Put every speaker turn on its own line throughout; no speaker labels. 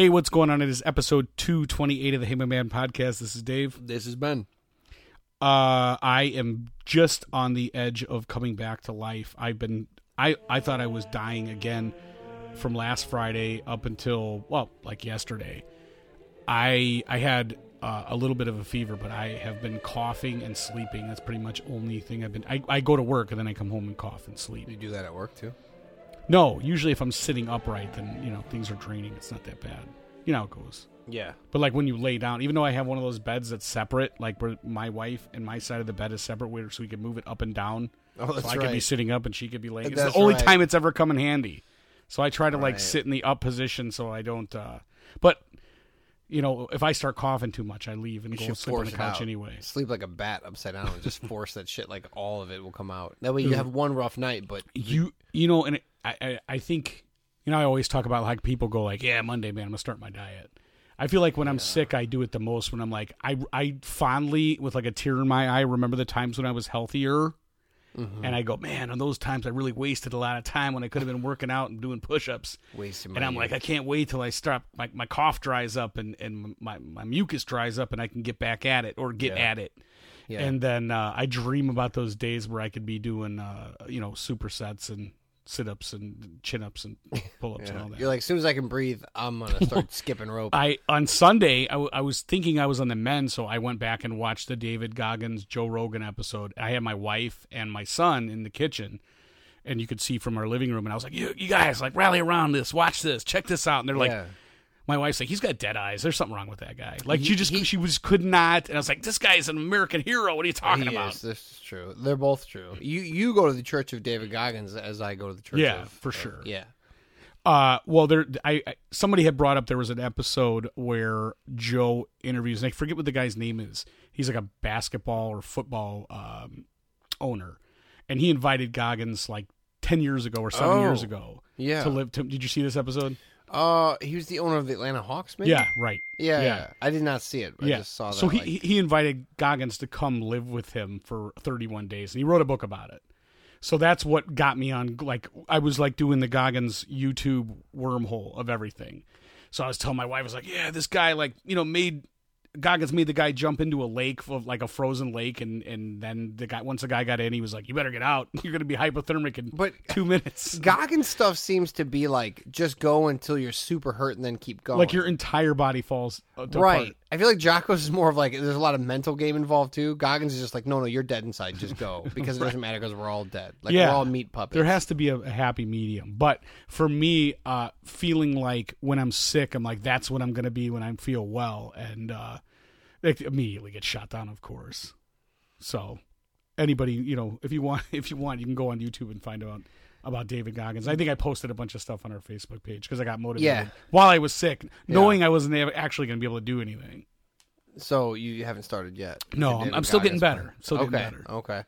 Hey, what's going on? It is episode 228 of the Heyman Man podcast. This is Dave.
This is Ben.
Uh, I am just on the edge of coming back to life. I've been, I, I thought I was dying again from last Friday up until, well, like yesterday. I, I had uh, a little bit of a fever, but I have been coughing and sleeping. That's pretty much only thing I've been. I, I go to work and then I come home and cough and sleep.
You do that at work too?
No, usually if I'm sitting upright, then you know things are draining. It's not that bad. You know how it goes.
Yeah.
But like when you lay down, even though I have one of those beds that's separate, like where my wife and my side of the bed is separate, where so we can move it up and down.
Oh,
so
that's
I could be sitting up and she could be laying. It's the only
right.
time it's ever come in handy. So I try to like
Right.
sit in the up position so I don't. uh But you know, if I start coughing too much, I leave and
You
go sleep on the couch anyway.
Sleep like a bat upside down and just force that shit like all of it will come out. That way you have one rough night, but
you you know and I, I i think you know i always talk about like people go like yeah monday man i'm gonna start my diet. I feel like when i'm sick i do it the most when i'm like i i fondly with like a tear in my eye remember the times when i was healthier
Mm-hmm.
and i go man on those times i really wasted a lot of time when i could have been working out and doing push-ups
wasting my
and i'm like i can't wait till i stop my, my cough dries up and and my, my mucus dries up and i can get back at it or get
Yeah.
at it
yeah.
and then uh, I dream about those days where I could be doing, uh, you know, supersets and sit ups and chin ups and pull ups and all that.
You're like, as soon as I can breathe, I'm gonna start skipping rope.
I on Sunday I, w- I was thinking I was on the men, so I went back and watched the David Goggins Joe Rogan episode. I had my wife and my son in the kitchen, and you could see from our living room, and I was like, "You, you guys, like rally around this, watch this, check this out." And they're like,
yeah.
My wife's like, he's got dead eyes. There's something wrong with that guy. Like
He-
she just
he-
she was could not, and I was like, this guy's an American hero. What are you talking about?
is. This is true. They're both true. You you go to the Church of David Goggins as I go to the Church.
Yeah,
of,
for
of-
sure.
Yeah.
Uh, well, there, I, I somebody had brought up there was an episode where Joe interviews, and I forget what the guy's name is. He's like a basketball or football um, owner, and he invited Goggins like ten years ago or seven
Oh,
years ago
Yeah.
to live. To, did you see this episode?
Uh, he was the owner of the Atlanta Hawks, maybe.
Yeah, right.
Yeah.
Yeah.
yeah. I did not see it. I
yeah.
just saw that.
so he
like-
he he invited Goggins to come live with him for 31 days, and he wrote a book about it. So that's what got me on. Like I was like doing the Goggins YouTube wormhole of everything. So I was telling my wife, I was like, "Yeah, this guy like you know made Goggins made the guy jump into a lake of like a frozen lake, and and then the guy once the guy got in, he was like, "You better get out. You're gonna be hypothermic in
But
two minutes."
Goggins stuff seems to be like just go until you're super hurt and then keep going.
Like your entire body falls uh, apart.
right. I feel like Jocko's is more of like there's a lot of mental game involved too. Goggins is just like no, no, you're dead inside. Just go because it doesn't matter because we're all dead. Like
Yeah.
we're all meat puppets.
There has to be a, a happy medium. But for me, uh, feeling like when I'm sick, I'm like, that's what I'm going to be when I feel well. And uh, immediately get shot down, of course. So anybody, you know, if you want, if you want, you can go on YouTube and find out about David Goggins. I think I posted a bunch of stuff on our Facebook page because I got motivated
Yeah.
while I was sick, knowing I wasn't actually going to be able to do anything.
so you haven't started yet.
No, I'm, I'm still getting better. Still getting
okay.
better.
Okay.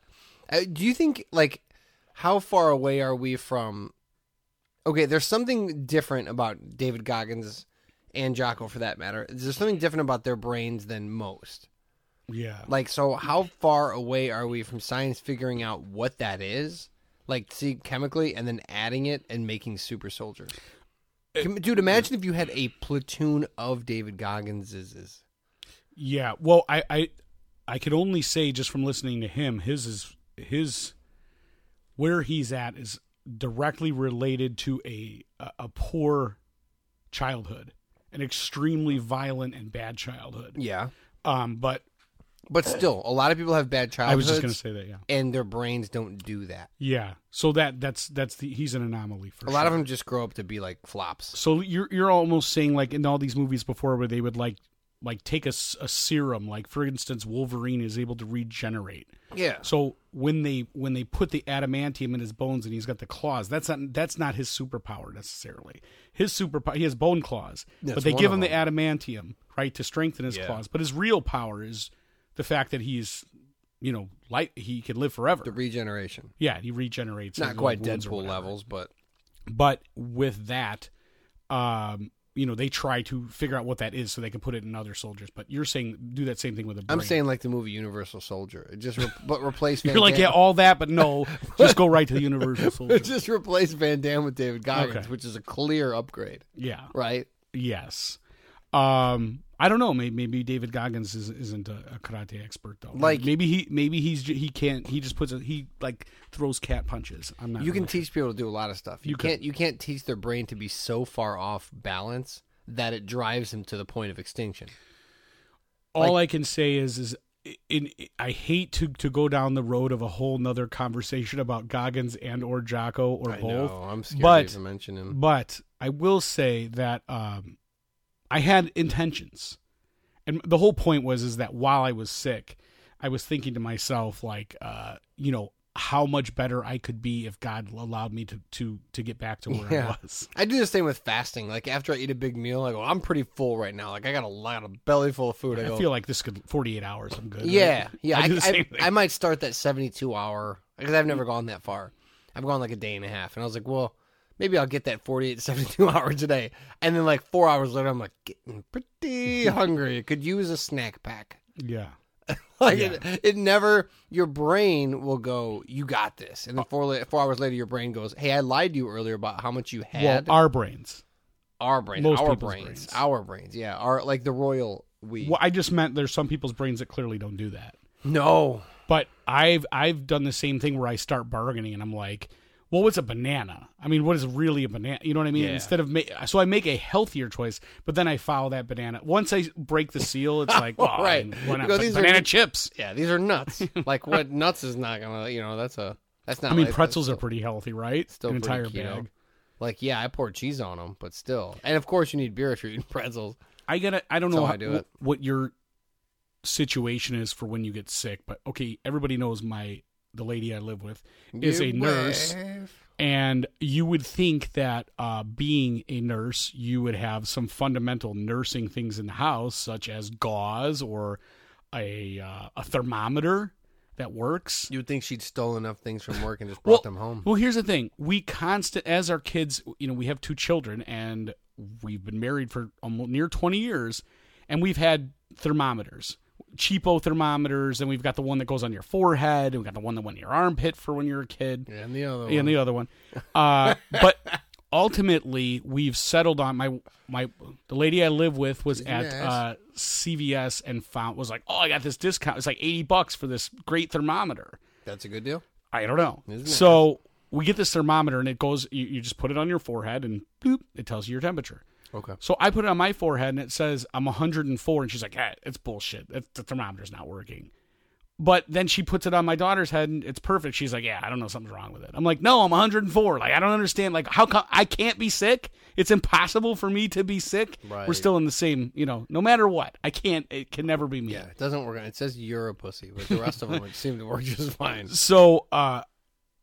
Uh, do you think like how far away are we from? Okay, there's something different about David Goggins and Jocko for that matter. Is there something different about their brains than most?
Yeah.
Like, so how far away are we from science figuring out what that is? Like, see, chemically, and then adding it and making super soldiers. Can- Dude, imagine if you had a platoon of David Gogginses.
Yeah, well, I, I I could only say just from listening to him, his is his where he's at is directly related to a a, a poor childhood, an extremely violent and bad childhood.
Yeah.
Um, but
But still, a lot of people have bad
I was
childhoods,
just gonna say that, yeah,
and their brains don't do that.
yeah. So that that's that's the he's an anomaly for
A lot of them just grow up to be like flops.
So you're you're almost saying like in all these movies before where they would like like take a, a serum, like for instance, Wolverine is able to regenerate.
Yeah.
So when they when they put the adamantium in his bones and he's got the claws, that's not that's not his superpower necessarily. His superpower he has bone claws,
That's
but they give
of
him the adamantium right to strengthen his
Yeah.
claws. But his real power is the fact that he's you know light he can live forever.
The regeneration.
yeah, he regenerates.
Not quite Deadpool levels, but
But with that, um, you know, they try to figure out what that is so they can put it in other soldiers. But you're saying do that same thing with a.
I'm saying like the movie Universal Soldier. It Just re- but replace Van
you're like
Damme-
yeah, all that, but no, just go right to the Universal Soldier.
just replace Van Damme with David Goggins,
Okay.
which is a clear upgrade,
Yeah,
right?
Yes. Um, I don't know. Maybe, maybe David Goggins is, isn't a, a karate expert though.
Like-
maybe he maybe he's he can't he just puts a, he like throws cat punches. I'm not.
You can
really sure.
teach people to do a lot of stuff. You,
You
can't. You can't teach their brain to be so far off balance that it drives them to the point of extinction.
All I can say is is in, I hate to to go down the road of a whole nother conversation about Goggins and or Jocko or
I
both.
know. I'm scared
but-
to mention him.
But I will say that um, I had intentions, and the whole point was is that while I was sick, I was thinking to myself like, uh, you know, how much better I could be if God allowed me to to to get back to where I was.
I do the same with fasting. Like after I eat a big meal, I go, I'm pretty full right now. Like I got a lot of belly full of food. I,
I
go,
feel like this could 48 hours. I'm good. right?
yeah, yeah.
I
I,
do the
I-
thing.
I might start that 72 hour because I've never gone that far. I've gone like a day and a half, and I was like, well, maybe I'll get that 48 to 72 hours a day. And then like four hours later, I'm like getting pretty hungry. Could use a snack pack.
yeah.
Like
Yeah.
it, it never. Your brain will go, "You got this," and then uh, four four hours later, your brain goes, "Hey, I lied to you earlier about how much you
Well,
had."
our brains.
our brains,
most
our brains,
brains.
our brains, yeah, our like the royal we.
Well, I just meant there's some people's brains that clearly don't do that.
No,
But I've I've done the same thing where I start bargaining and I'm like, well, what's a banana? I mean, what is really a banana? You know what I mean?
Yeah.
Instead of ma- so I make a healthier choice, but then I follow that banana. Once I break the seal, it's like, well,
Right.
why not?
Go, "These are
banana
good-
chips.
yeah, these are nuts. like what nuts is not gonna, you know, that's a that's not.
I mean,
like-
pretzels are pretty healthy, right?
still
An
pretty
entire bag.
Like, yeah, I pour cheese on them, but still, and of course, you need beer if you're eating pretzels.
I gotta. I don't
That's
know
how, I do it.
what your situation is for when you get sick, but okay, everybody knows my the lady I live with is
You
a nurse.
wave.
And you would think that uh, being a nurse, you would have some fundamental nursing things in the house, such as gauze or a uh, a thermometer that works.
You would think she'd stolen enough things from work and just
Well-
brought them home.
Well, here's the thing: we constant as our kids, you know, we have two children, and we've been married for almost near 20 years, and we've had thermometers, cheapo thermometers, and we've got the one that goes on your forehead, and we've got the one that went in your armpit for when you're a kid.
and the other
and
one.
the other one. Uh, but ultimately, we've settled on my my the lady I live with was at uh, CVS and found was like, oh, I got this discount. It's like eighty bucks for this great thermometer.
That's a good deal.
I don't know. So we get this thermometer and it goes. You, you just put it on your forehead and boop, it tells you your temperature.
Okay.
So I put it on my forehead and it says I'm 104, and she's like, "Hey, it's bullshit. It's, the thermometer's not working." But then she puts it on my daughter's head and it's perfect. She's like, "Yeah, I don't know, something's wrong with it." I'm like, "No, I'm 104. Like, I don't understand. Like, how come I can't be sick? It's impossible for me to be sick.
Right.
We're still in the same, you know. No matter what, I can't. It can never be me."
Yeah, it doesn't work. It says you're a pussy, but the rest of them would seem to work just fine.
So uh,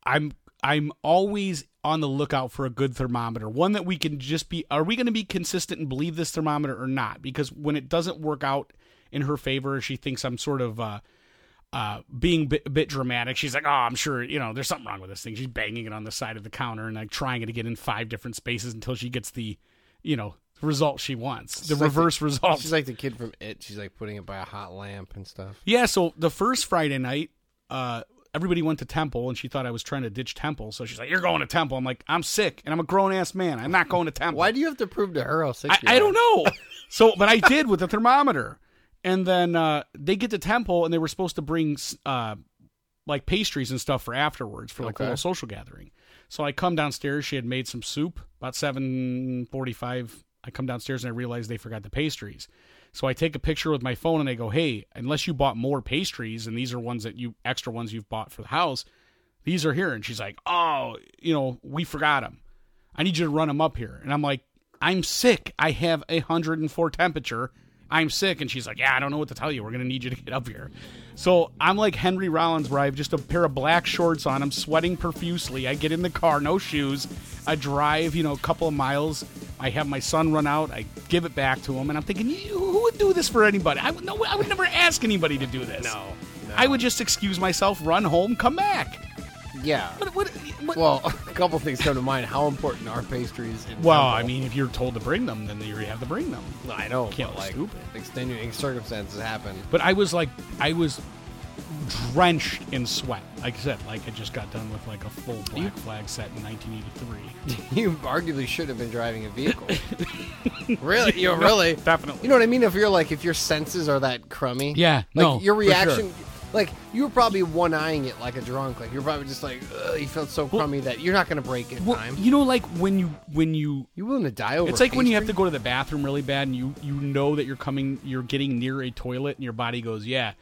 I'm I'm always on the lookout for a good thermometer, one that we can just be. Are we going to be consistent and believe this thermometer or not? Because when it doesn't work out in her favor, she thinks I'm sort of. Uh, uh, being bit, a bit dramatic, she's like, "Oh, I'm sure you know there's something wrong with this thing." She's banging it on the side of the counter and like trying to get in five different spaces until she gets the, you know, result she wants, the
She's like
reverse result.
She's like the kid from It. She's like putting it by a hot lamp and stuff.
Yeah, so the first Friday night, uh, everybody went to Temple, and she thought I was trying to ditch Temple. So she's like, "You're going to Temple." I'm like, "I'm sick, and I'm a grown ass man. I'm not going to Temple."
Why do you have to prove to her how sick
I, I don't know. So, but I did with the thermometer, and then uh, they get to Temple, and they were supposed to bring uh, like pastries and stuff for afterwards for like
Okay.
a little social gathering. So I come downstairs. She had made some soup about seven forty-five. I come downstairs and I realize they forgot the pastries. So I take a picture with my phone and I go, "Hey, unless you bought more pastries, and these are ones that you extra ones you've bought for the house, these are here." And she's like, "Oh, you know, we forgot them. I need you to run them up here." And I'm like, "I'm sick. I have a 104 temperature. I'm sick." And she's like, "Yeah, I don't know what to tell you. We're gonna need you to get up here." So I'm like Henry Rollins, where I have just a pair of black shorts on. I'm sweating profusely. I get in the car, no shoes. I drive, you know, a couple of miles. I have my son run out. I give it back to him, and I'm thinking, who would do this for anybody? I would no, I would never ask anybody to do this.
No, no.
I would just excuse myself, run home, come back.
Yeah.
What, what, what,
Well, a couple things come to mind. How important are pastries? In
well,
Temple?
I mean, if you're told to bring them, then you have to bring them.
I know.
can't
like
stupid.
extenuating circumstances happen.
But I was like, I was drenched in sweat. Like I said, like I just got done with like a full Black Flag set in 1983.
you arguably should have been driving a vehicle. really? You really?
Definitely.
You know what I mean? If you're like, if your senses are that crummy,
Yeah,
like
no,
your
for
reaction, like you were probably one eyeing it like a drunk. Like you're probably just like, Ugh, you felt so crummy that you're not going to break it.
well,
time.
you know, like when you when you
you're willing to die over?
It's like when you have to go to the bathroom really bad and you you know that you're coming you're getting near a toilet and your body goes, "Yeah,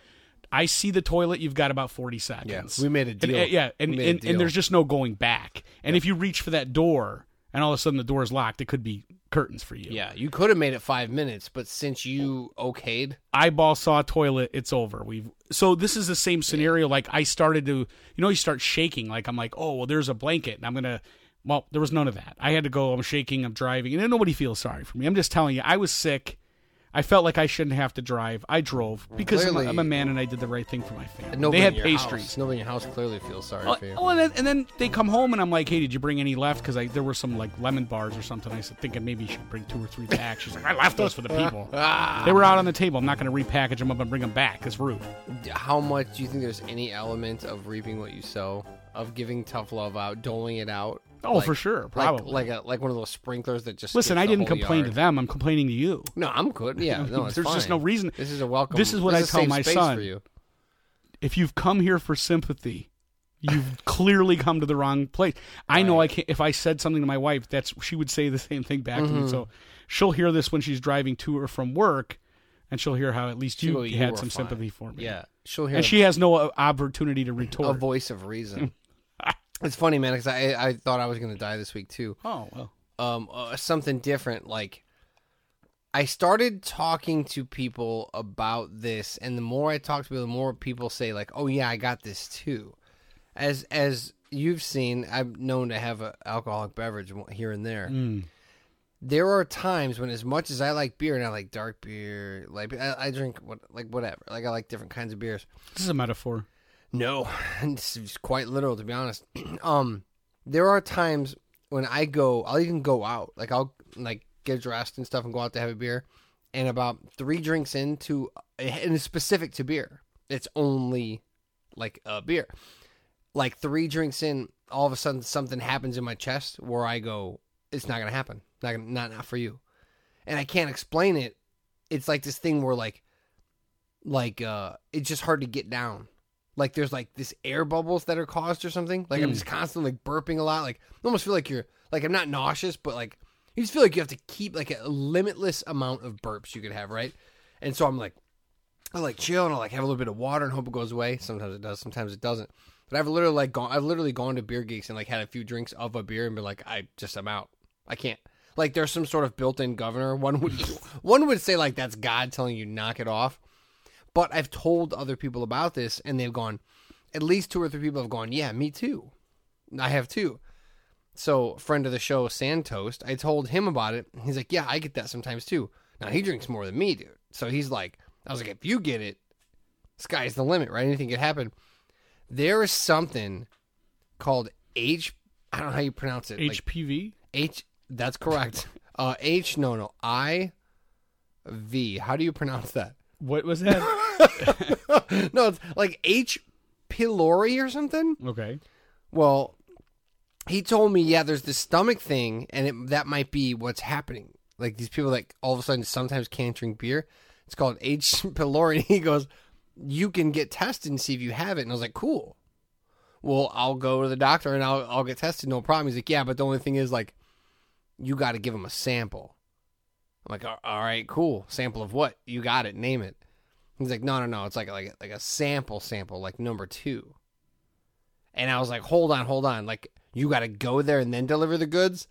I see the toilet, you've got about 40 seconds."
Yeah, we made a
And,
deal.
uh, yeah, and
made a
and,
deal.
and there's just no going back. And if you reach for that door and all of a sudden the door is locked, it could be curtains for you.
Yeah, you could have made it five minutes, but since you okayed,
eyeball saw toilet, it's over. We've so this is the same scenario. Like I started to, you know, you start shaking. Like I'm like, oh well, there's a blanket, and I'm gonna. Well, there was none of that. I had to go. I'm shaking. I'm driving, and then nobody feels sorry for me. I'm just telling you, I was sick. I felt like I shouldn't have to drive. I drove because I'm a, I'm a man and I did the right thing for my family.
nobody
they had
in your
pastries.
House, nobody in your house clearly feels sorry
Oh,
for you.
oh, and, then, and then they come home and I'm like, "Hey, did you bring any left?" Because there were some like lemon bars or something. I said, thinking maybe you should bring two or three back. She's like, "I left those for the people. Ah. they were out on the table. I'm not going to repackage them up and bring them back. It's rude."
How much do you think there's any element of reaping what you sow, of giving tough love out, doling it out?
Oh,
Like-
for sure, probably.
Like, like a like one of those sprinklers that just
Listen, I didn't complain
yard.
to them. I'm complaining to you.
No, I'm good. Yeah, no, it's
There's just no reason.
This is a welcome.
This is what
this
I tell my son. If you've come here for sympathy, you've clearly come to the wrong place. I know I can't. If I said something to my wife, that's she would say the same thing back to
Mm-hmm.
me. So she'll hear this when she's driving to or from work, and she'll hear how at least you
"You
had some
fine."
sympathy for me.
Yeah, she'll hear
and she has no uh, opportunity to retort.
a voice of reason. it's funny, man, because I I thought I was gonna die this week too.
oh well.
um uh, something different like I started talking to people about this and the more I talk to people the more people say like oh yeah I got this too as as you've seen I'm known to have an alcoholic beverage here and there
Mm.
there are times when as much as I like beer and I like dark beer like I, I drink what like whatever like I like different kinds of beers
This is a metaphor.
No, is quite literal to be honest. um, there are times when I go, I'll even go out, like I'll like get dressed and stuff and go out to have a beer, and about three drinks into, and it's specific to beer. It's only like a beer. Like three drinks in, all of a sudden something happens in my chest where I go, it's not gonna happen, not gonna, not not for you, and I can't explain it. It's like this thing where like, like uh, it's just hard to get down like there's like this air bubbles that are caused or something. Like I'm hmm. just constantly like burping a lot. Like I almost feel like you're like I'm not nauseous, but like you just feel like you have to keep like a limitless amount of burps you could have, right? And so I'm like, I like chill and I like have a little bit of water and hope it goes away. Sometimes it does, sometimes it doesn't. But I've literally like gone, I've literally gone to beer geeks and like had a few drinks of a beer and been like, I just I'm out. I can't. Like there's some sort of built-in governor. One would one would say like that's God telling you knock it off. But I've told other people about this, and they've gone. At least two or three people have gone. Yeah, me too. I have too. So, friend of the show, Sandtoast, I told him about it. He's like, "Yeah, I get that sometimes too." Now he drinks more than me, dude. So he's like, "I was like, if you get it, sky's the limit, right? Anything could happen." There is something called H. I don't know how you pronounce it. like-
HPV.
H. That's correct. uh, H. No, no. I. V. How do you pronounce that?
What was that?
no, it's like H. pylori or something.
okay.
Well, he told me, yeah, there's this stomach thing, and it, that might be what's happening. Like these people, like all of a sudden, sometimes can't drink beer. It's called H. pylori. And he goes, you can get tested and see if you have it. And I was like, cool. Well, I'll go to the doctor and I'll I'll get tested, no problem. He's like, yeah, but the only thing is, like, you got to give him a sample. I'm like, "All- right, cool. Sample of what? You got it. Name it. He's like, no, no, no. It's like like like a sample, sample, like number two. And I was like, hold on, hold on. Like, you got to go there and then deliver the goods.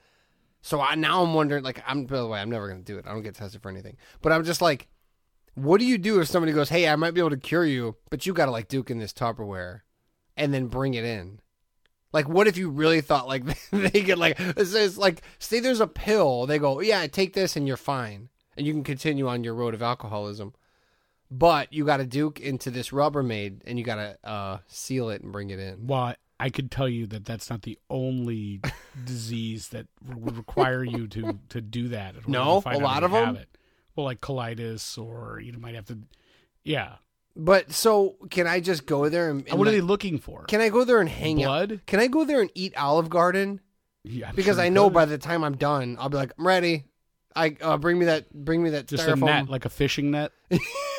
So I now I'm wondering. Like, I'm by the way, I'm never gonna do it. I don't get tested for anything. But I'm just like, what do you do if somebody goes, hey, I might be able to cure you, but you got to like duke in this Tupperware, and then bring it in. Like, what if you really thought like they get like it's, it's like say there's a pill, they go, yeah, take this and you're fine, and you can continue on your road of alcoholism. But you got to duke into this Rubbermaid, and you got to uh, seal it and bring it in.
Well, I could tell you that that's not the only disease that would require you to to do that.
No? A lot of
them. It. Well, like colitis, or you might have to. Yeah,
But so can I just go there and, and
what are
like-
they looking for?
Can I go there and hang
Blood?
out? Can I go there and eat Olive Garden?
Yeah, I'm
Because
sure
I know
could.
by the time I'm done, I'll be like, I'm ready. I uh, bring me that. Bring me that
just
styrofoam.
a net, like a fishing net.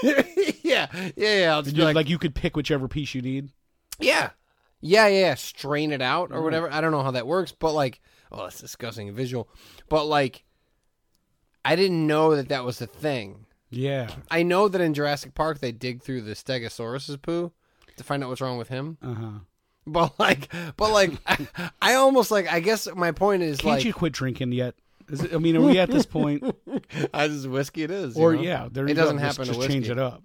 yeah, yeah, yeah. I'll just
You-
like,
like, you could pick whichever piece you need.
yeah, yeah, yeah. Strain it out
Mm.
or whatever. I don't know how that works, but like, oh, that's disgusting visual. But like, I didn't know that that was a thing.
Yeah.
I know that in Jurassic Park they dig through the Stegosaurus's poo to find out what's wrong with him.
Uh huh.
But like, but like, I, I almost like. I guess my point is
Can't
like,
you quit drinking yet? Is it, I mean, are we at this point?
as is whiskey it is.
or
know?
yeah, there
it doesn't
Just-
happen
Just,
to whiskey.
change it up.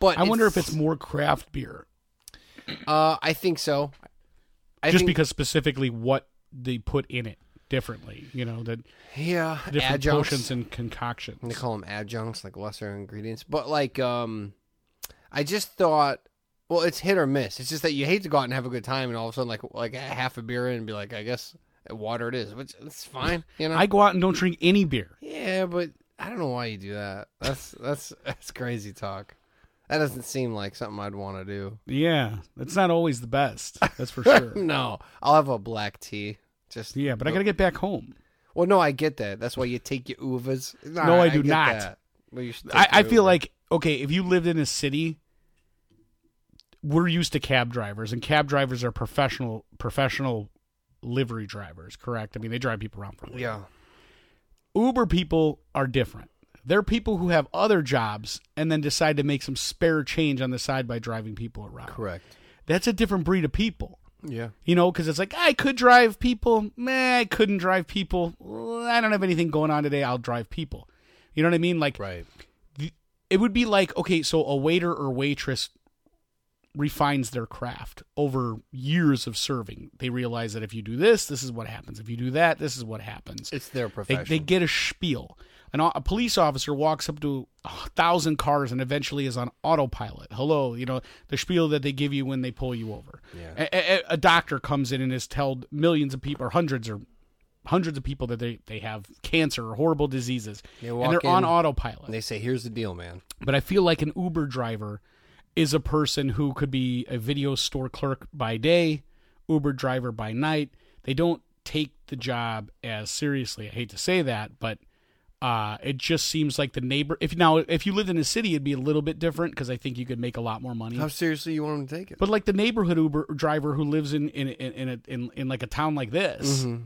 But
I wonder if it's more craft beer,
Uh, I think so. I
just
think,
because specifically what they put in it differently. You know, that
yeah,
different
adjuncts.
potions and concoctions.
They call them adjuncts, like lesser ingredients. But like, um, I just thought, well, it's hit or miss. It's just that you hate to go out and have a good time, and all of a sudden, like, like half a beer in and be like, I guess water it is, which it's fine, you know.
I go out and don't drink any beer.
yeah, but I don't know why you do that. That's that's that's crazy talk. That doesn't seem like something I'd want to do.
Yeah, it's not always the best. That's for sure.
no, I'll have a black tea. Just
Yeah, but I got to get back home.
Well, no, I get that. That's why you take your Ubers.
No, I do
get
not.
Well,
I, I feel like okay, if you lived in a city, we're used to cab drivers, and cab drivers are professional professional livery drivers. Correct? I mean, they drive people around for living.
yeah,
Uber people are different. They're people who have other jobs and then decide to make some spare change on the side by driving people around.
correct.
That's a different breed of people.
Yeah,
You know, because it's like I could drive people. Meh, I couldn't drive people. I don't have anything going on today. I'll drive people. You know what I mean? Like
right.
it would be like okay, so a waiter or waitress refines their craft over years of serving. They realize that if you do this, this is what happens. If you do that, this is what happens.
It's their
They,
profession.
they get a spiel. An, a police officer walks up to a thousand cars and eventually is on autopilot. Hello, you know the spiel that they give you when they pull you over.
Yeah.
A, a- a doctor comes in and has told millions of people, or hundreds or hundreds of people that they, they have cancer or horrible diseases,
They
and they're on autopilot.
and they say, "Here's the deal, man."
But I feel like an Uber driver is a person who could be a video store clerk by day, Uber driver by night. They don't take the job as seriously. I hate to say that, but uh, it just seems like the neighbor. If now, if you lived in a city, it'd be a little bit different because I think you could make a lot more money.
How seriously you want them to take it?
But like the neighborhood Uber driver who lives in in in in, a, in, in like a town like this,
Mhm.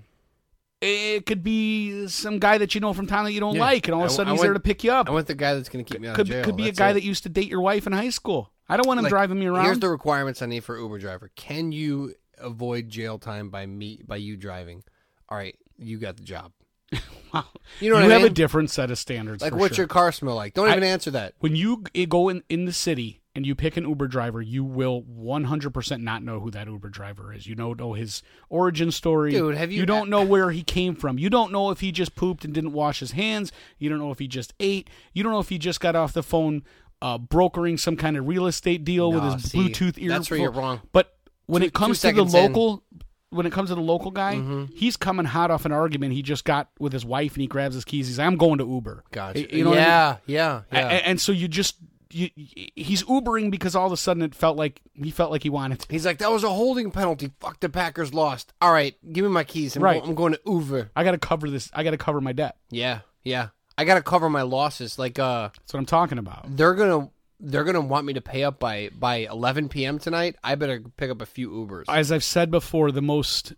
it could be some guy that you know from town that you don't
Yeah.
like, and all of a sudden
I
he's there to pick you up
I want the guy that's going to keep me out
could
of jail.
could be a guy
it.
that used to date your wife in high school. I don't want him
Like,
driving me around.
Here's the requirements I need for Uber driver. Can you avoid jail time by me by you driving? All right, you got the job.
Wow.
You know
you
what I
have
mean?
a different set of standards.
like, what's
sure.
your car smell like? Don't
I-
even answer that.
when you go in in the city and you pick an Uber driver, you will 100% not know who that Uber driver is. You don't know his origin story.
Dude, have you-
You don't know where he came from. You don't know if he just pooped and didn't wash his hands. You don't know if he just ate. You don't know if he just got off the phone uh, brokering some kind of real estate deal with his
see,
Bluetooth ear.
that's where you're wrong.
But when
Two-
it comes to the
local in. Mm-hmm.
when it comes to the local guy, he's coming hot off an argument he just got with his wife, and he grabs his keys. He's like, "I'm going to Uber."
Gotcha.
You know what I mean?
yeah, yeah,
A-
yeah.
and so you just you, he's Ubering because all of a sudden it felt like he felt like he wanted to.
He's like, that was a holding penalty. Fuck, the Packers lost. All right, give me my keys. I'm,
Right.
go- I'm going to Uber.
I got to cover this. I got to cover my debt.
Yeah, yeah. I got to cover my losses. Like, uh,
That's what I'm talking about.
they're gonna they're gonna want me to pay up by by 11 p.m. tonight. I better pick up a few Ubers.
As I've said before, the most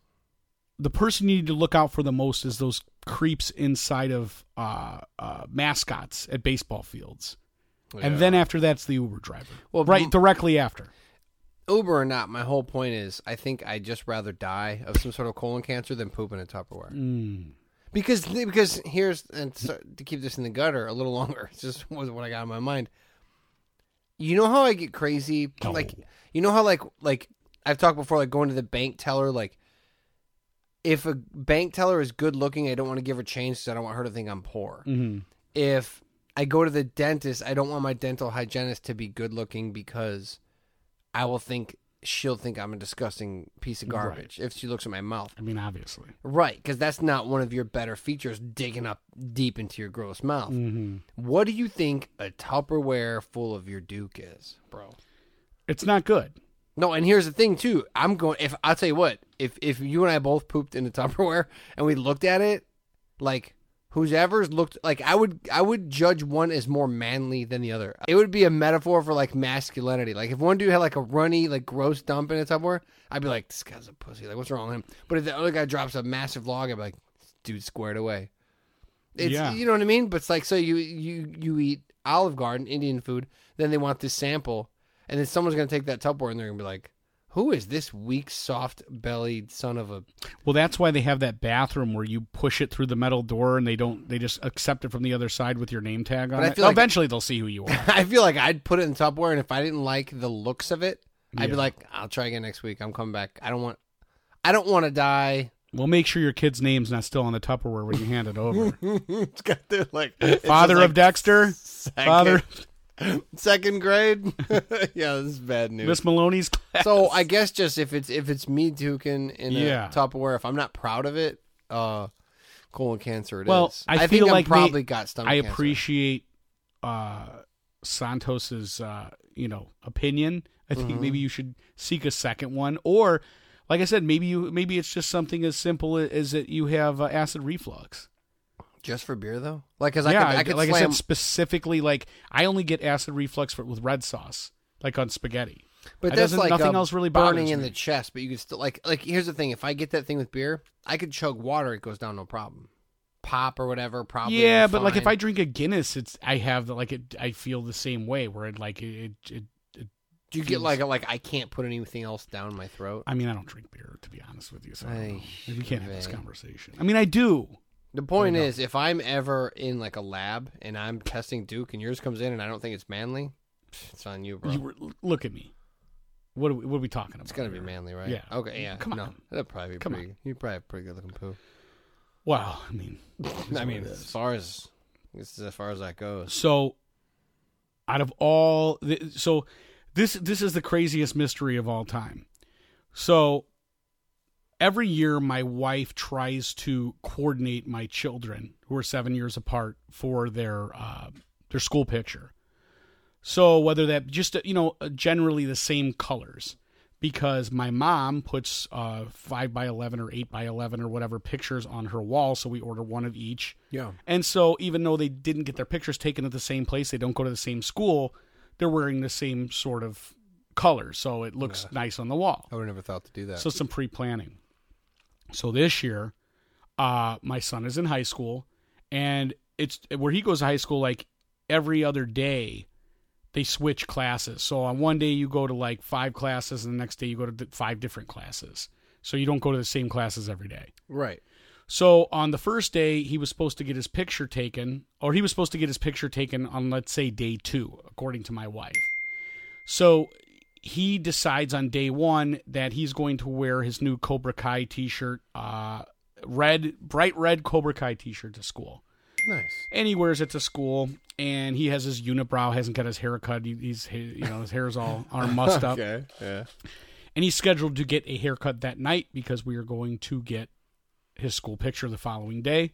the person you need to look out for the most is those creeps inside of uh, uh, mascots at baseball fields, and then after that's the Uber driver.
Well,
right
m-
directly after.
Uber or not, my whole point is, I think I'd just rather die of some sort of colon cancer than poop in a Tupperware.
Mm.
Because because here's and so, to keep this in the gutter a little longer. It's just was what I got in my mind. You know how I get crazy, like you know how like like I've talked before, like going to the bank teller. Like if a bank teller is good looking, I don't want to give her change because I don't want her to think I'm poor.
hmm
If I go to the dentist, I don't want my dental hygienist to be good looking because I will think she'll think I'm a disgusting piece of garbage if she looks at my mouth.
I mean, obviously.
Right, because that's not one of your better features, digging up deep into your gross mouth.
Mm-hmm.
What do you think a Tupperware full of your Duke is, bro?
It's not good.
No, and here's the thing too. I'm going. If I'll tell you what, if if you and I both pooped in a Tupperware and we looked at it, like whoever's looked like I would I would judge one as more manly than the other. It would be a metaphor for like masculinity. Like if one dude had like a runny, like gross dump in a Tupperware, I'd be like, this guy's a pussy. Like what's wrong with him? But if the other guy drops a massive log, I'd be like, dude squared away. It's
Yeah.
you know what I mean? But it's like so you you you eat Olive Garden Indian food, then they want this sample, and then someone's gonna take that Tupperware and they're gonna be like, who is this weak, soft bellied son of a?
Well, that's why they have that bathroom where you push it through the metal door and they don't. They just accept it from the other side with your name tag on
But
it.
like-
Eventually, they'll see who you are.
I feel like I'd put it in Tupperware, and if I didn't like the looks of it, I'd be like, I'll try again next week. I'm coming back. I don't want, I don't want to die.
We'll make sure your kid's name's not still on the Tupperware when you hand it over.
it's got the like
Father of Dexter, father
second grade. yeah, this is bad news.
Miss Maloney's class.
so I guess just if it's if it's me duking in
Yeah.
a Tupperware, if I'm not proud of it, uh, colon cancer it is.
Well, I
think
like may-
probably got stomach
I appreciate uh, Santos's uh, you know opinion. I think
Mm-hmm.
maybe you should seek a second one, or like I said, maybe you maybe it's just something as simple as that you have uh, acid reflux.
Just for beer though. Like, cause I
yeah,
could, I could
like I said, specifically, like I only get acid reflux for, with red sauce, like on spaghetti.
But that's like
nothing
uh,
else really
burning in
me.
the chest. But you could still like like here's the thing: if I get that thing with beer, I could chug water; it goes down no problem. Pop or whatever, probably.
yeah, but like if I drink a Guinness, it's I have the, like it. I feel the same way where it like it. it, it
do you get like a, like I can't put anything else down my throat.
I mean, I don't drink beer to be honest with you, so I know. we can't have this conversation. I mean, I do.
The point is, if I'm ever in like a lab and I'm testing Duke and yours comes in and I don't think it's manly, pff, it's on you, bro.
You were, look at me. What are we, what are we talking about?
It's gonna be
here?
manly, right?
Yeah.
Okay. Yeah.
Come
no,
on.
that'd probably be
Come
pretty. You probably have pretty good looking poo.
Well, I mean,
I mean, as far as this is as far as that goes.
So, out of all, the, so this this is the craziest mystery of all time. So, every year, my wife tries to coordinate my children, who are seven years apart, for their uh, their school picture. So whether that just you know generally the same colors, because my mom puts uh, five by eleven or eight by eleven or whatever pictures on her wall, so we order one of each.
Yeah.
And so, even though they didn't get their pictures taken at the same place, they don't go to the same school, they're wearing the same sort of colors. So it looks nice on the wall.
I would have never thought to do that.
So, some pre planning. So, this year, uh, my son is in high school, and it's where he goes to high school, like every other day, they switch classes. So, on one day, you go to like five classes, and the next day, you go to five different classes. So, you don't go to the same classes every day.
right.
So on the first day, he was supposed to get his picture taken, or he was supposed to get his picture taken on, let's say, day two, according to my wife. So he decides on day one that he's going to wear his new Cobra Kai T-shirt, uh, red, bright red Cobra Kai T-shirt to school,
Nice.
and he wears it to school. And he has his unibrow, hasn't got his hair cut. He, he's, he, you know, his hair's all all mussed up
Okay. Yeah.
and he's scheduled to get a haircut that night because we are going to get his school picture the following day.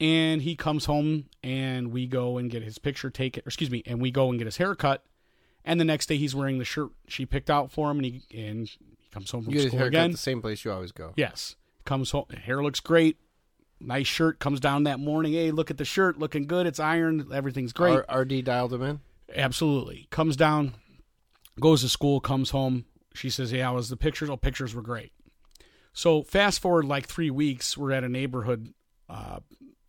And he comes home and we go and get his picture taken, excuse me, and we go and get his haircut. And the next day he's wearing the shirt she picked out for him and he and he comes home from
You get
school again.
the same place you always go.
Yes. Comes home hair looks great. Nice shirt comes down that morning. Hey, look at the shirt, looking good. It's ironed. Everything's great.
R- RD dialed him in.
Absolutely. Comes down, goes to school, comes home. She says, Yeah, how was the pictures? Oh, pictures were great. So fast forward like three weeks, we're at a neighborhood uh,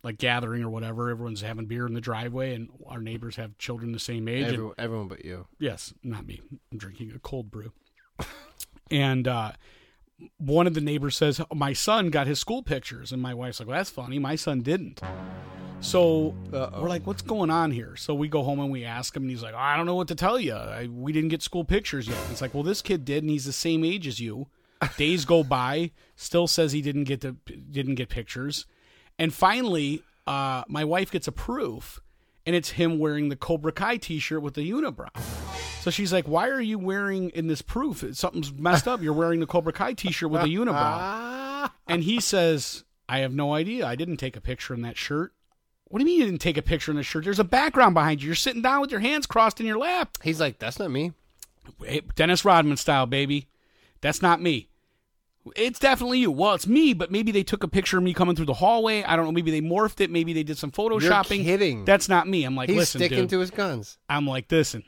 like gathering or whatever. Everyone's having beer in the driveway, and our neighbors have children the same age. and-
Everyone, but you.
Yes, not me. I'm drinking a cold brew. and uh, one of the neighbors says, My son got his school pictures. And my wife's like, Well, that's funny. My son didn't. So
Uh-oh.
we're like, What's going on here? So we go home and we ask him, and he's like, I don't know what to tell you. I, we didn't get school pictures yet. It's like, Well, this kid did, and he's the same age as you. Days go by, still says he didn't get the didn't get pictures, and finally, uh, my wife gets a proof, and it's him wearing the Cobra Kai T-shirt with the unibrow. So she's like, "Why are you wearing in this proof? Something's messed up. You're wearing the Cobra Kai T-shirt with a unibrow." And he says, "I have no idea. I didn't take a picture in that shirt." What do you mean you didn't take a picture in the shirt? There's a background behind you. You're sitting down with your hands crossed in your lap.
He's like, that's not me.
Dennis Rodman style, baby. That's not me. It's definitely you. Well, it's me, but maybe they took a picture of me coming through the hallway. I don't know. Maybe they morphed it. Maybe they did some photoshopping.
kidding.
That's not me. I'm like,
He's
listen,
sticking
dude.
to his guns.
I'm like, listen,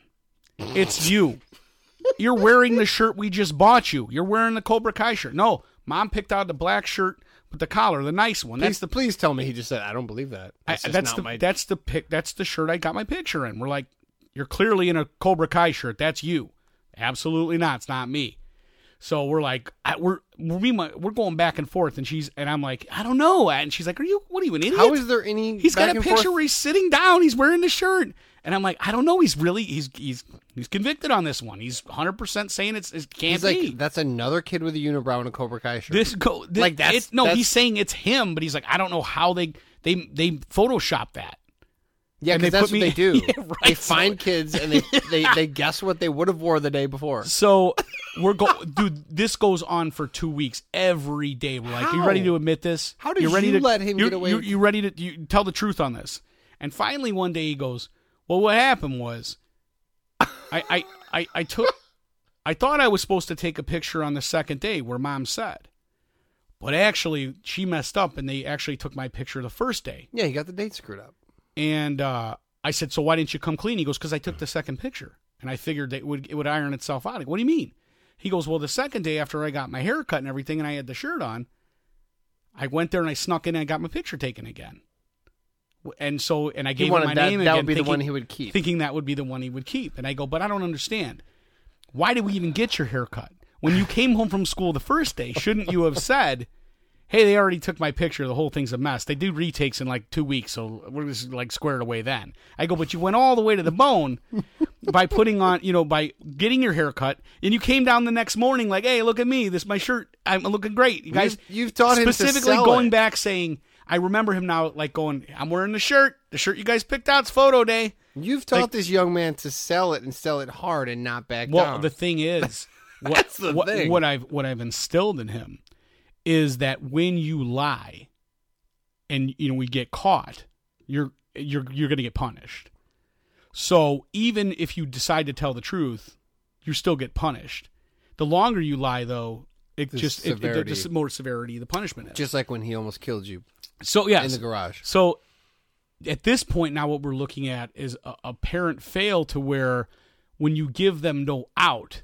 it's you. You're wearing the shirt we just bought you. You're wearing the Cobra Kai shirt. No, mom picked out the black shirt with the collar, the nice one. That's
Please,
the
please tell me he just said, I don't believe that.
I,
That's, just
that's
not
the
my.
that's the pic. That's the shirt I got my picture in. We're like, you're clearly in a Cobra Kai shirt. That's you. Absolutely not. It's not me. So we're like, I, we're we're, we're going back and forth, and she's and I'm like, I don't know. And she's like, Are you? What are you an idiot?
How is there any?
He's got a picture
forth?
where he's sitting down. He's wearing the shirt, and I'm like, I don't know. He's really he's he's he's convicted on this one. He's 100 percent saying it's it can't
He's like,
be.
that's another kid with a unibrow and a Cobra Kai shirt.
this go this,
Like, that's-
it- no.
that's-
He's saying it's him, but he's like, I don't know how they they they Photoshop that.
Yeah,
and
because that's what
me-
they do.
Yeah, right,
They find kids and they, they, they guess what they would have wore the day before.
So we're go, dude. This goes on for two weeks every day. We're like, you ready to admit this?
How did
you ready
you
to
let him
you,
get away
You, you ready to you tell the truth on this? And finally, one day he goes, "Well, what happened was, I I I, I took, I thought I was supposed to take a picture on the second day where mom said, but actually she messed up and they actually took my picture the first day.
Yeah, he got the date screwed up.
And uh, I said, so why didn't you come clean? He goes, because I took the second picture and I figured that it would it would iron itself out. I go, what do you mean? He goes, well, the second day after I got my hair cut and everything, and I had the shirt on, I went there and I snuck in and I got my picture taken again. And so, and I gave him my
that.
name
that
again,
would be the
thinking-
one he would keep.
thinking that would be the one he would keep. And I go, but I don't understand. Why did we even get your haircut? When you came home from school the first day, shouldn't you have said, hey, they already took my picture. The whole thing's a mess. They do retakes in like two weeks, so we're just like squared away then. I go, but you went all the way to the bone by putting on, you know, by getting your haircut, and you came down the next morning like, hey, look at me. This is my shirt. I'm looking great. You guys
You've- you've taught him to
specifically going
it.
back saying, I remember him now like going, I'm wearing the shirt. The shirt you guys picked out's photo day.
You've taught
Like-
this young man to sell it and sell it hard and not back
Well,
down.
the thing is, what,
That's the
what,
thing.
what I've what I've instilled in him is that when you lie, and you know we get caught, you're you're you're going to get punished. So even if you decide to tell the truth, you still get punished. The longer you lie, though, it
The
just it, it, the more severity the punishment is.
Just like when he almost killed you
so yeah,
in the garage.
so at this point now, what we're looking at is a, a parent fail to where when you give them no out,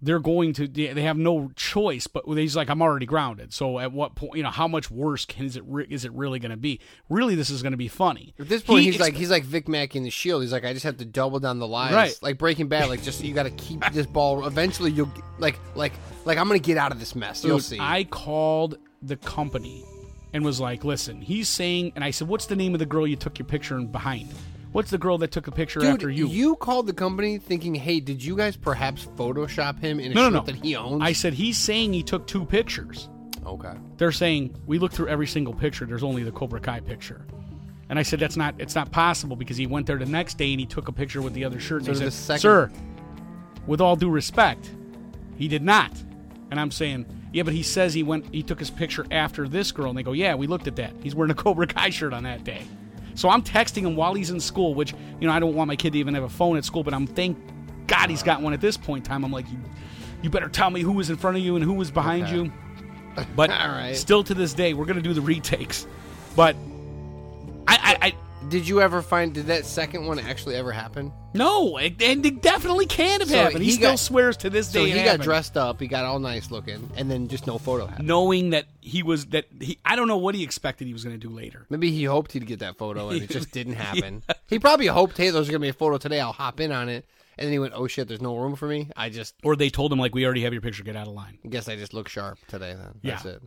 they're going to they have no choice. But he's like, I'm already grounded. So at what point, you know, how much worse can is it re- is it really going to be? Really, this is going to be funny.
At this point,
He
he's
ex-
like he's like Vic Mackey in the Shield. He's like, I just have to double down the lies,
Right.
Like Breaking Bad, like just you got to keep this ball. Eventually, you'll like like like I'm gonna get out of this mess. You'll see.
I called the company and was like, listen, he's saying, and I said, what's the name of the girl you took your picture in behind? What's the girl that took a picture
Dude,
after you?
You called the company thinking, "Hey, did you guys perhaps Photoshop him in a
no,
shirt
no, no.
that he owns?"
I said he's saying he took two pictures.
okay.
they're saying we looked through every single picture. There's only the Cobra Kai picture. And I said that's not it's not possible because he went there the next day and he took a picture with the other shirt.
So
and he
the
said,
second-
"Sir, with all due respect, he did not." And I'm saying, "Yeah, but he says he went he took his picture after this girl." And they go, "Yeah, we looked at that. He's wearing a Cobra Kai shirt on that day." So I'm texting him while he's in school, which you know I don't want my kid to even have a phone at school, but I'm thank God he's got one at this point in time. I'm like, you, you better tell me who was in front of you and who was behind
Okay.
you. But
right.
still to this day, we're gonna do the retakes. But I, I, I
Did you ever find? Did that second one actually ever happen?
no, it, and it definitely can't have
So
happened. He,
he
still
got-
swears to this day.
So
he
got
happened.
dressed up, he got all nice looking, and then just no photo happened.
knowing that he was that he. I don't know what he expected he was gonna do later.
Maybe he hoped he'd get that photo, and it just didn't happen. He probably hoped, "Hey, there's gonna be a photo today. I'll hop in on it." And then he went, "Oh shit, there's no room for me. I just
Or they told him like, we already have your picture. Get out of line.
guess I just look sharp today. Then that's
Yeah.
it."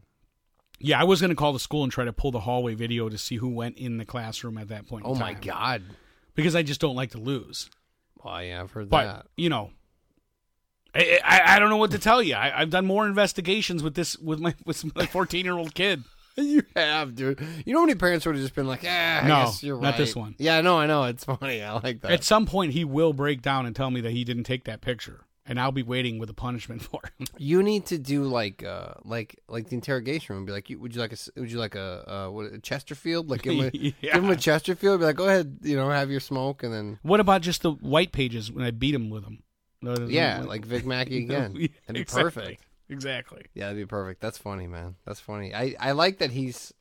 Yeah, I was gonna call the school and try to pull the hallway video to see who went in the classroom at that point. in
Oh my
time.
god.
Because I just don't like to lose.
Well, yeah, I've heard
But
that.
you know, I, I I don't know what to tell you. I, I've done more investigations with this with my with my fourteen year old kid.
you have, dude. You know how many parents would have just been like, "Yeah, I
No,
guess you're
not
right."
this one.
Yeah, no, I know. It's funny. I like that.
At some point, he will break down and tell me that he didn't take that picture, and I'll be waiting with a punishment for him.
You need to do like, uh, like, like the interrogation room. Be like, you, would you like a would you like a, uh, what, a Chesterfield? Like, give him a,
Yeah.
give him a Chesterfield. Be like, go ahead, you know, have your smoke, and then
What about just the white pages when I beat him with them? The-
yeah, like Vic Mackey again. That'd be
exactly.
perfect.
Exactly.
Yeah, that'd be perfect. That's funny, man. That's funny. I, I like that he's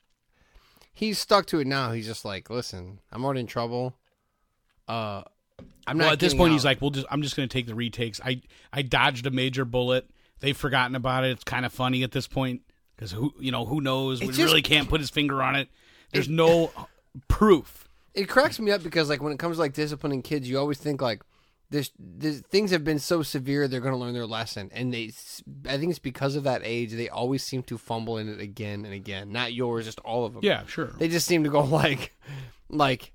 he's stuck to it now. He's just like, listen, I'm already in trouble. Uh, I'm not.
well, at this point,
out.
he's like, "Well, just I'm just going to take the retakes. I I dodged a major bullet. They've forgotten about it. It's kind of funny at this point because who you know who knows? We
just-
really can't put his finger on it. There's no proof.
it cracks me up because like when it comes to like disciplining kids, you always think like this, this things have been so severe they're going to learn their lesson, and they. I think it's because of that age they always seem to fumble in it again and again. Not yours, just all of them.
Yeah, sure.
They just seem to go like, like,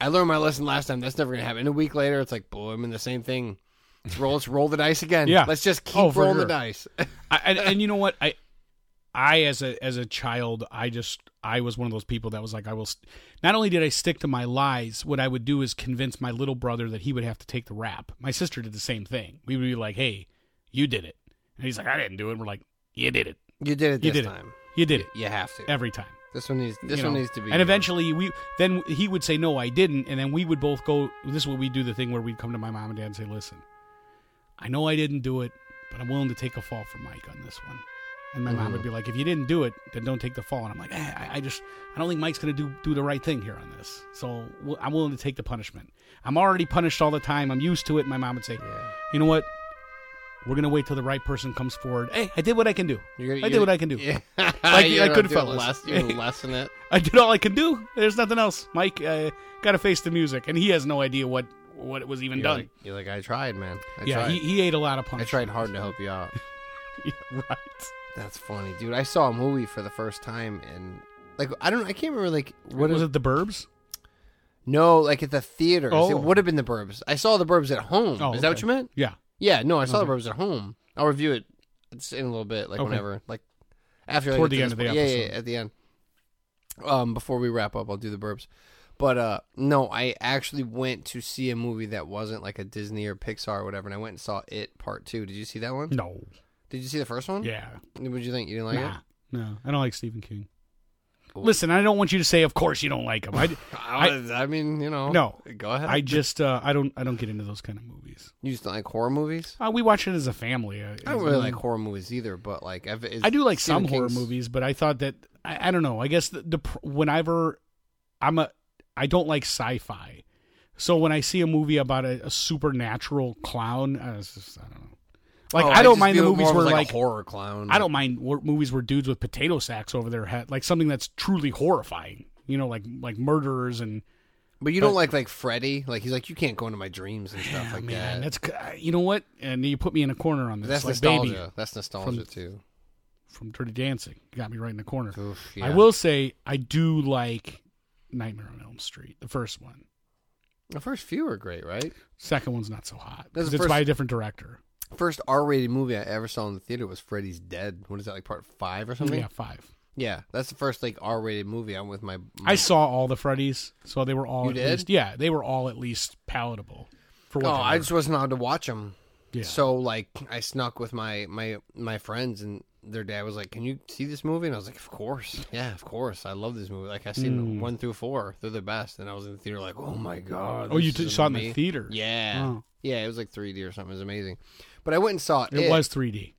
I learned my lesson last time. That's never gonna happen. And a week later, it's like, boy, I'm in the same thing. Let's roll. Let's roll the dice again.
Yeah.
Let's just oh, keep
Oh,
rolling
sure.
the dice.
I, and, and you know what? I, I as a as a child, I just I was one of those people that was like, I will. St- Not only did I stick to my lies, what I would do is convince my little brother that he would have to take the rap. My sister did the same thing. We would be like, Hey, you did it, and he's like, I didn't do it. we're like, You did it.
you did it
You
this
did it. You did it
You have to.
every time.
This one needs. This
you
one
know?
needs to be.
And eventually, we then he would say, "No, I didn't," and then we would both go. This is what we do. The thing where we'd come to my mom and dad and say, "Listen, I know I didn't do it, but I'm willing to take a fall for Mike on this one." And my mom would be like, "If you didn't do it, then don't take the fall." And I'm like, eh, I, I just I don't think Mike's going to do do the right thing here on this, so w- I'm willing to take the punishment. I'm already punished all the time. I'm used to it. And my mom would say, "You know what?" We're gonna wait till the right person comes forward. Hey, I did what I can do.
You're,
I did what I can do.
Yeah.
Like-
You're
like
gonna. Less, you're gonna lessen it.
I did all I could do. There's nothing else. Mike uh, got to face the music, and he has no idea what what was even
You're
done.
like, you're like, I tried, man. I
yeah,
tried.
he, he ate a lot of
punch.
I
tried hard to help you out.
Yeah, right.
That's funny, dude. I saw a movie for the first time, and like, I don't. I can't remember like what
was it? The Burbs?
No, like at the theaters.
Oh.
It would have been the Burbs. I saw the Burbs at home.
Oh,
Is that what you meant?
Yeah.
Yeah, no, I saw
Okay.
the Burbs at home. I'll review it it's in a little bit, like
Okay.
whenever, like after
Toward the end of the
point. Yeah, yeah, yeah, at the end. Um, before we wrap up, I'll do the Burbs. But uh, no, I actually went to see a movie that wasn't like a Disney or Pixar or whatever, and I went and saw It Part Two. Did you see that one?
No.
Did you see the first one?
Yeah.
What did you think? You didn't like
nah. No, I don't like Stephen King. Listen, I don't want you to say, "Of course you don't like him." I?
I, I mean, you know.
No.
Go ahead.
I just, uh, I don't, I don't get into those kind of movies.
you just don't like horror movies.
Uh, we watch it as a family. Uh,
I don't really like horror movies either, but like is
I do like
Stephen
some horror movies, but I thought that I, I don't know. I guess the, the whenever I'm a I don't like sci-fi, so when I see a movie about a, a supernatural clown, I, just, I don't know. Like
Oh,
I don't mind the movies where like,
a horror clown.
I don't mind movies where dudes with potato sacks over their head, like something that's truly horrifying. You know, like like murderers and
But you don't like like Freddy. Like he's like you can't go into my dreams and stuff
Ah,
like
man,
that.
that's you know what? And you put me in a corner on this.
That's
like
nostalgia.
baby
That's nostalgia too.
from Dirty Dancing, you got me right in the corner.
Oof,
I will say I do like Nightmare on Elm Street, the first one.
The first few are great, right?
Second one's not so hot because it's by a different director.
First R-rated movie I ever saw in the theater was Freddy's Dead. What is that like part five or something?
Yeah, five.
Yeah, that's the first like R-rated movie. I'm with my.
I saw all the Freddys, so they were all
You
at
did?
least yeah, they were all at least palatable for what
Oh, I just wasn't allowed to watch them.
yeah.
So like, I snuck with my my my friends, and their dad was like, "Can you see this movie?" And I was like, "Of course, yeah, of course. I love this movie. Like I've seen
Mm.
one through four. They're the best." And I was in the theater like, "Oh my god!"
oh, you t- saw it in the theater?
Yeah,
Oh.
yeah. It was like 3D or something. It was amazing. But I went and saw it.
It was 3D.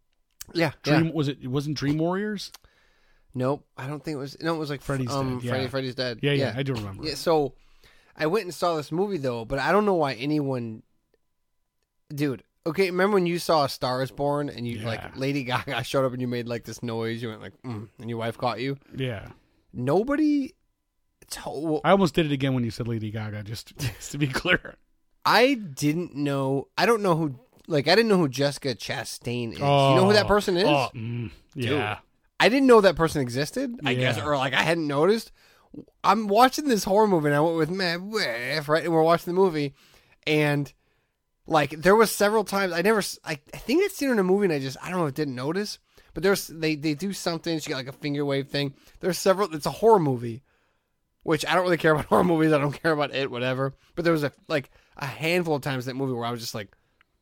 Yeah.
Dream
yeah.
was it? It wasn't Dream Warriors.
Nope. I don't think it was. No, it was like
Freddy's
um,
Dead, yeah.
Freddy. Freddy's dead.
Yeah, yeah, I do remember.
Yeah, so I went and saw this movie though, but I don't know why anyone Dude, okay, remember when you saw A Star is Born and you
Yeah.
like Lady Gaga showed up and you made like this noise, you went like mm, and your wife caught you?
Yeah,
Nobody told
I almost did it again when you said Lady Gaga. Just, just to be clear.
I didn't know I don't know who like I didn't know who Jessica Chastain is. you know who that person is?
Oh, mm, yeah.
I didn't know that person existed, I guess, or like I hadn't noticed. I'm watching this horror movie and I went with my wife, right? And we're watching the movie and like there was several times I never I, I think I'd seen her in a movie and I just I don't know I didn't notice. But there's they they do something. She got like a finger wave thing. There's several. It's a horror movie, which I don't really care about horror movies. I don't care about it, whatever. But there was a like a handful of times in that movie where I was just like,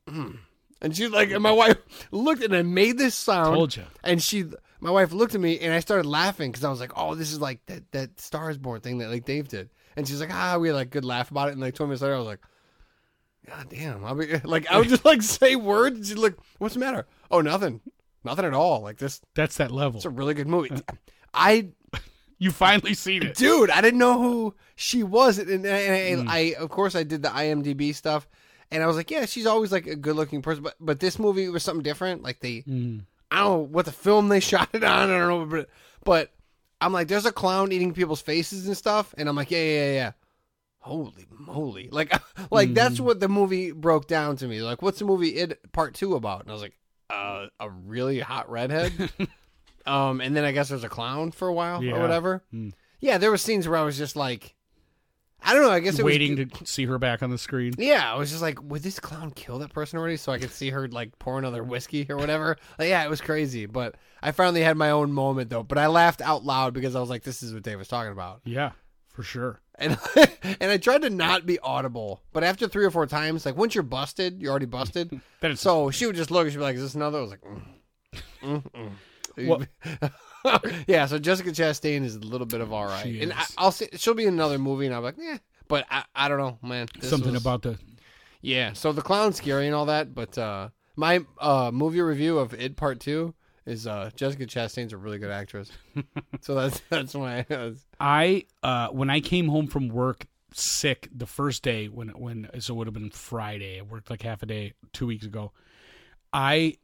mm. and she like, and my wife looked and I made this sound.
Told you.
And she, my wife looked at me and I started laughing because I was like, oh, this is like that that Stars Born thing that like Dave did. And she's like, ah, we had like good laugh about it. And like 20 minutes later, I was like, God damn. I'll be like, I would just like say words. And she's like, what's the matter? Oh, nothing. Nothing at all. Like this,
That's that level.
it's a really good movie. I,
You finally seen it.
dude, I didn't know who she was. And, and, and
Hmm.
I, of course, I did the IMDb stuff. And I was like, yeah, she's always like a good looking person. But, but this movie was something different. Like they,
Mm.
I don't know what the film they shot it on. I don't know, but but I'm like, there's a clown eating people's faces and stuff, and I'm like, yeah, yeah, yeah, yeah. Holy moly! Like, like that's what the movie broke down to me. Like, what's the movie It Part Two about? And I was like, uh, a really hot redhead. um, and then I guess there's a clown for a while
Yeah.
or whatever.
Hmm.
Yeah, there were scenes where I was just like, I don't know. I guess it
Waiting
was,
to see her back on the screen.
yeah, I was just like, would this clown kill that person already so I could see her like pour another whiskey or whatever? Like, yeah, it was crazy. But I finally had my own moment though. But I laughed out loud because I was like, this is what Dave was talking about.
Yeah, for sure.
And and I tried to not be audible. But after three or four times, like once you're busted, you're already busted. So she would just look and she'd be like, is this another? I was like, mm, mm, mm.
Well-
yeah, so Jessica Chastain is a little bit of all right.
She
and I,
is.
I'll say she'll be in another movie and I'm like, yeah. But I, I don't know, man. This
something
was-
about the
yeah, so the clown's scary and all that, but uh, my uh, movie review of It Part Two is uh, Jessica Chastain's a really good actress. so that's that's why.
I uh when I came home from work sick the first day when when so it would have been Friday. I worked like half a day two weeks ago. I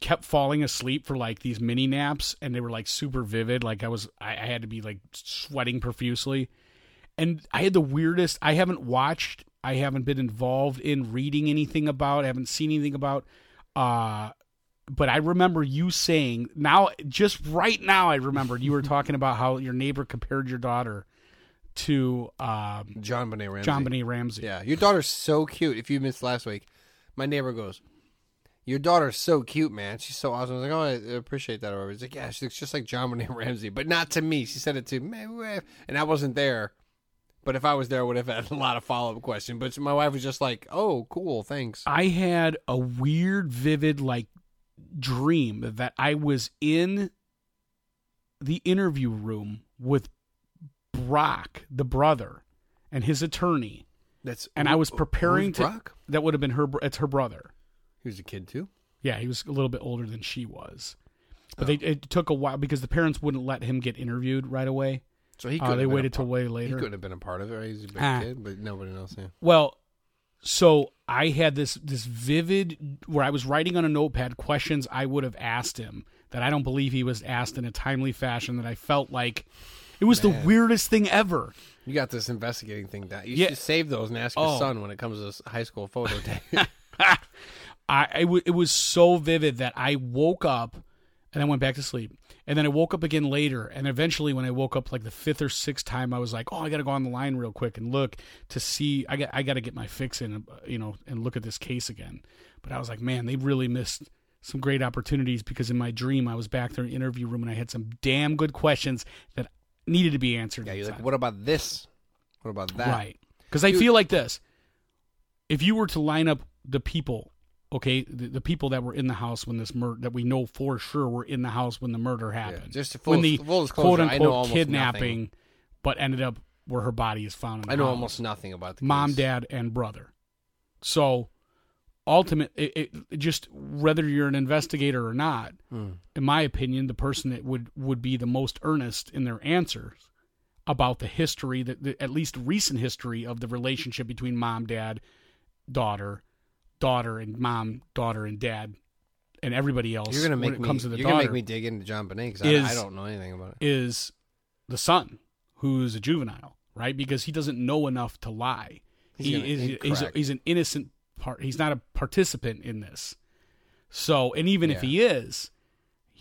kept falling asleep for like these mini naps and they were like super vivid. Like I was I, I had to be like sweating profusely. And I had the weirdest I haven't watched I haven't been involved in reading anything about, I haven't seen anything about uh but I remember you saying now, just right now, I remembered you were talking about how your neighbor compared your daughter to um,
JonBenét Ramsey.
JonBenét Ramsey.
Yeah, your daughter's so cute. If you missed last week, my neighbor goes, "Your daughter's so cute, man. She's so awesome." I was like, "Oh, I appreciate that." Or he's like, "Yeah, she looks just like JonBenét Ramsey, but not to me." She said it to me, and I wasn't there. But if I was there, I would have had a lot of follow up questions. But my wife was just like, "Oh, cool, thanks."
I had a weird, vivid, like dream that I was in the interview room with Brock, the brother, and his attorney,
That's
and I was preparing to.
Brock?
That would have been her. It's her brother.
He was a kid too.
Yeah, he was a little bit older than she was. But
Oh.
they, it took a while because the parents wouldn't let him get interviewed right away.
So he
Uh,
could.
they waited till way later.
He couldn't have been a part of it. Right? He's a big
Ah.
kid, but nobody else. Yeah.
Well, so I had this this vivid where I was writing on a notepad questions I would have asked him that I don't believe he was asked in a timely fashion that I felt like it was the weirdest thing ever.
You got this investigating thing down. You
Yeah.
should save those and ask your
Oh.
son when it comes to high school photo day.
I, I w- it was so vivid that I woke up and I went back to sleep. And then I woke up again later. And eventually, when I woke up like the fifth or sixth time, I was like, "Oh, I got to go on the line real quick and look to see. I got I got to get my fix in, you know, and look at this case again." But I was like, "Man, they really missed some great opportunities because in my dream I was back there in the interview room and I had some damn good questions that needed to be answered."
yeah, you're like,
time.
what about this? What about that?
Right. Because I feel like this. If you were to line up the people, okay, the, the people that were in the house when this murder, that we know for sure were in the house when the murder
Yeah,
happened.
just to full,
when the
full
quote unquote kidnapping,
Nothing.
but ended up where her body is found in the
I know
house.
almost nothing about the
Mom,
case.
dad, and brother. So, ultimate, it, it, just whether you're an investigator or not,
Hmm.
in my opinion, the person that would would be the most earnest in their answers about the history, that the, at least recent history of the relationship between mom, dad, daughter, daughter, and mom, daughter, and dad, and everybody else.
You're gonna
when
make
it
me.
comes to the
you're gonna
daughter
make me dig into JonBenét because I, I don't know anything about it.
is the son, who's a juvenile, right? Because he doesn't know enough to lie.
He's
he is he's, a, he's an innocent part. He's not a participant in this. So, and even if he is,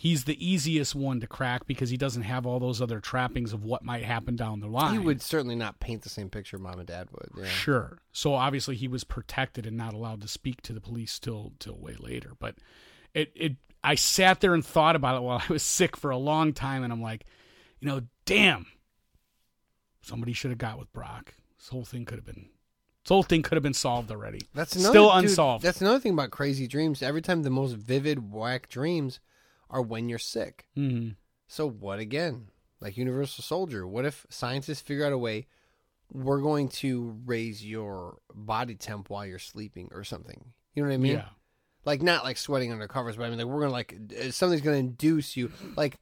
he's the easiest one to crack because he doesn't have all those other trappings of what might happen down the line.
He would certainly not paint the same picture mom and dad would. Yeah.
Sure. So obviously he was protected and not allowed to speak to the police till till way later. But it it I sat there and thought about it while I was sick for a long time, and I'm like, you know, damn, somebody should have got with Brock. This whole thing could have been, this whole thing could have been solved already.
That's another,
still
dude,
unsolved.
That's another thing about crazy dreams. Every time the most vivid, whack dreams are when you're sick.
Mhm.
So what again? Like Universal Soldier. What if scientists figure out a way? We're going to raise your body temp while you're sleeping or something. You know what I mean?
Yeah.
Like not like sweating under covers, but I mean like we're gonna like uh, something's gonna induce you. Like,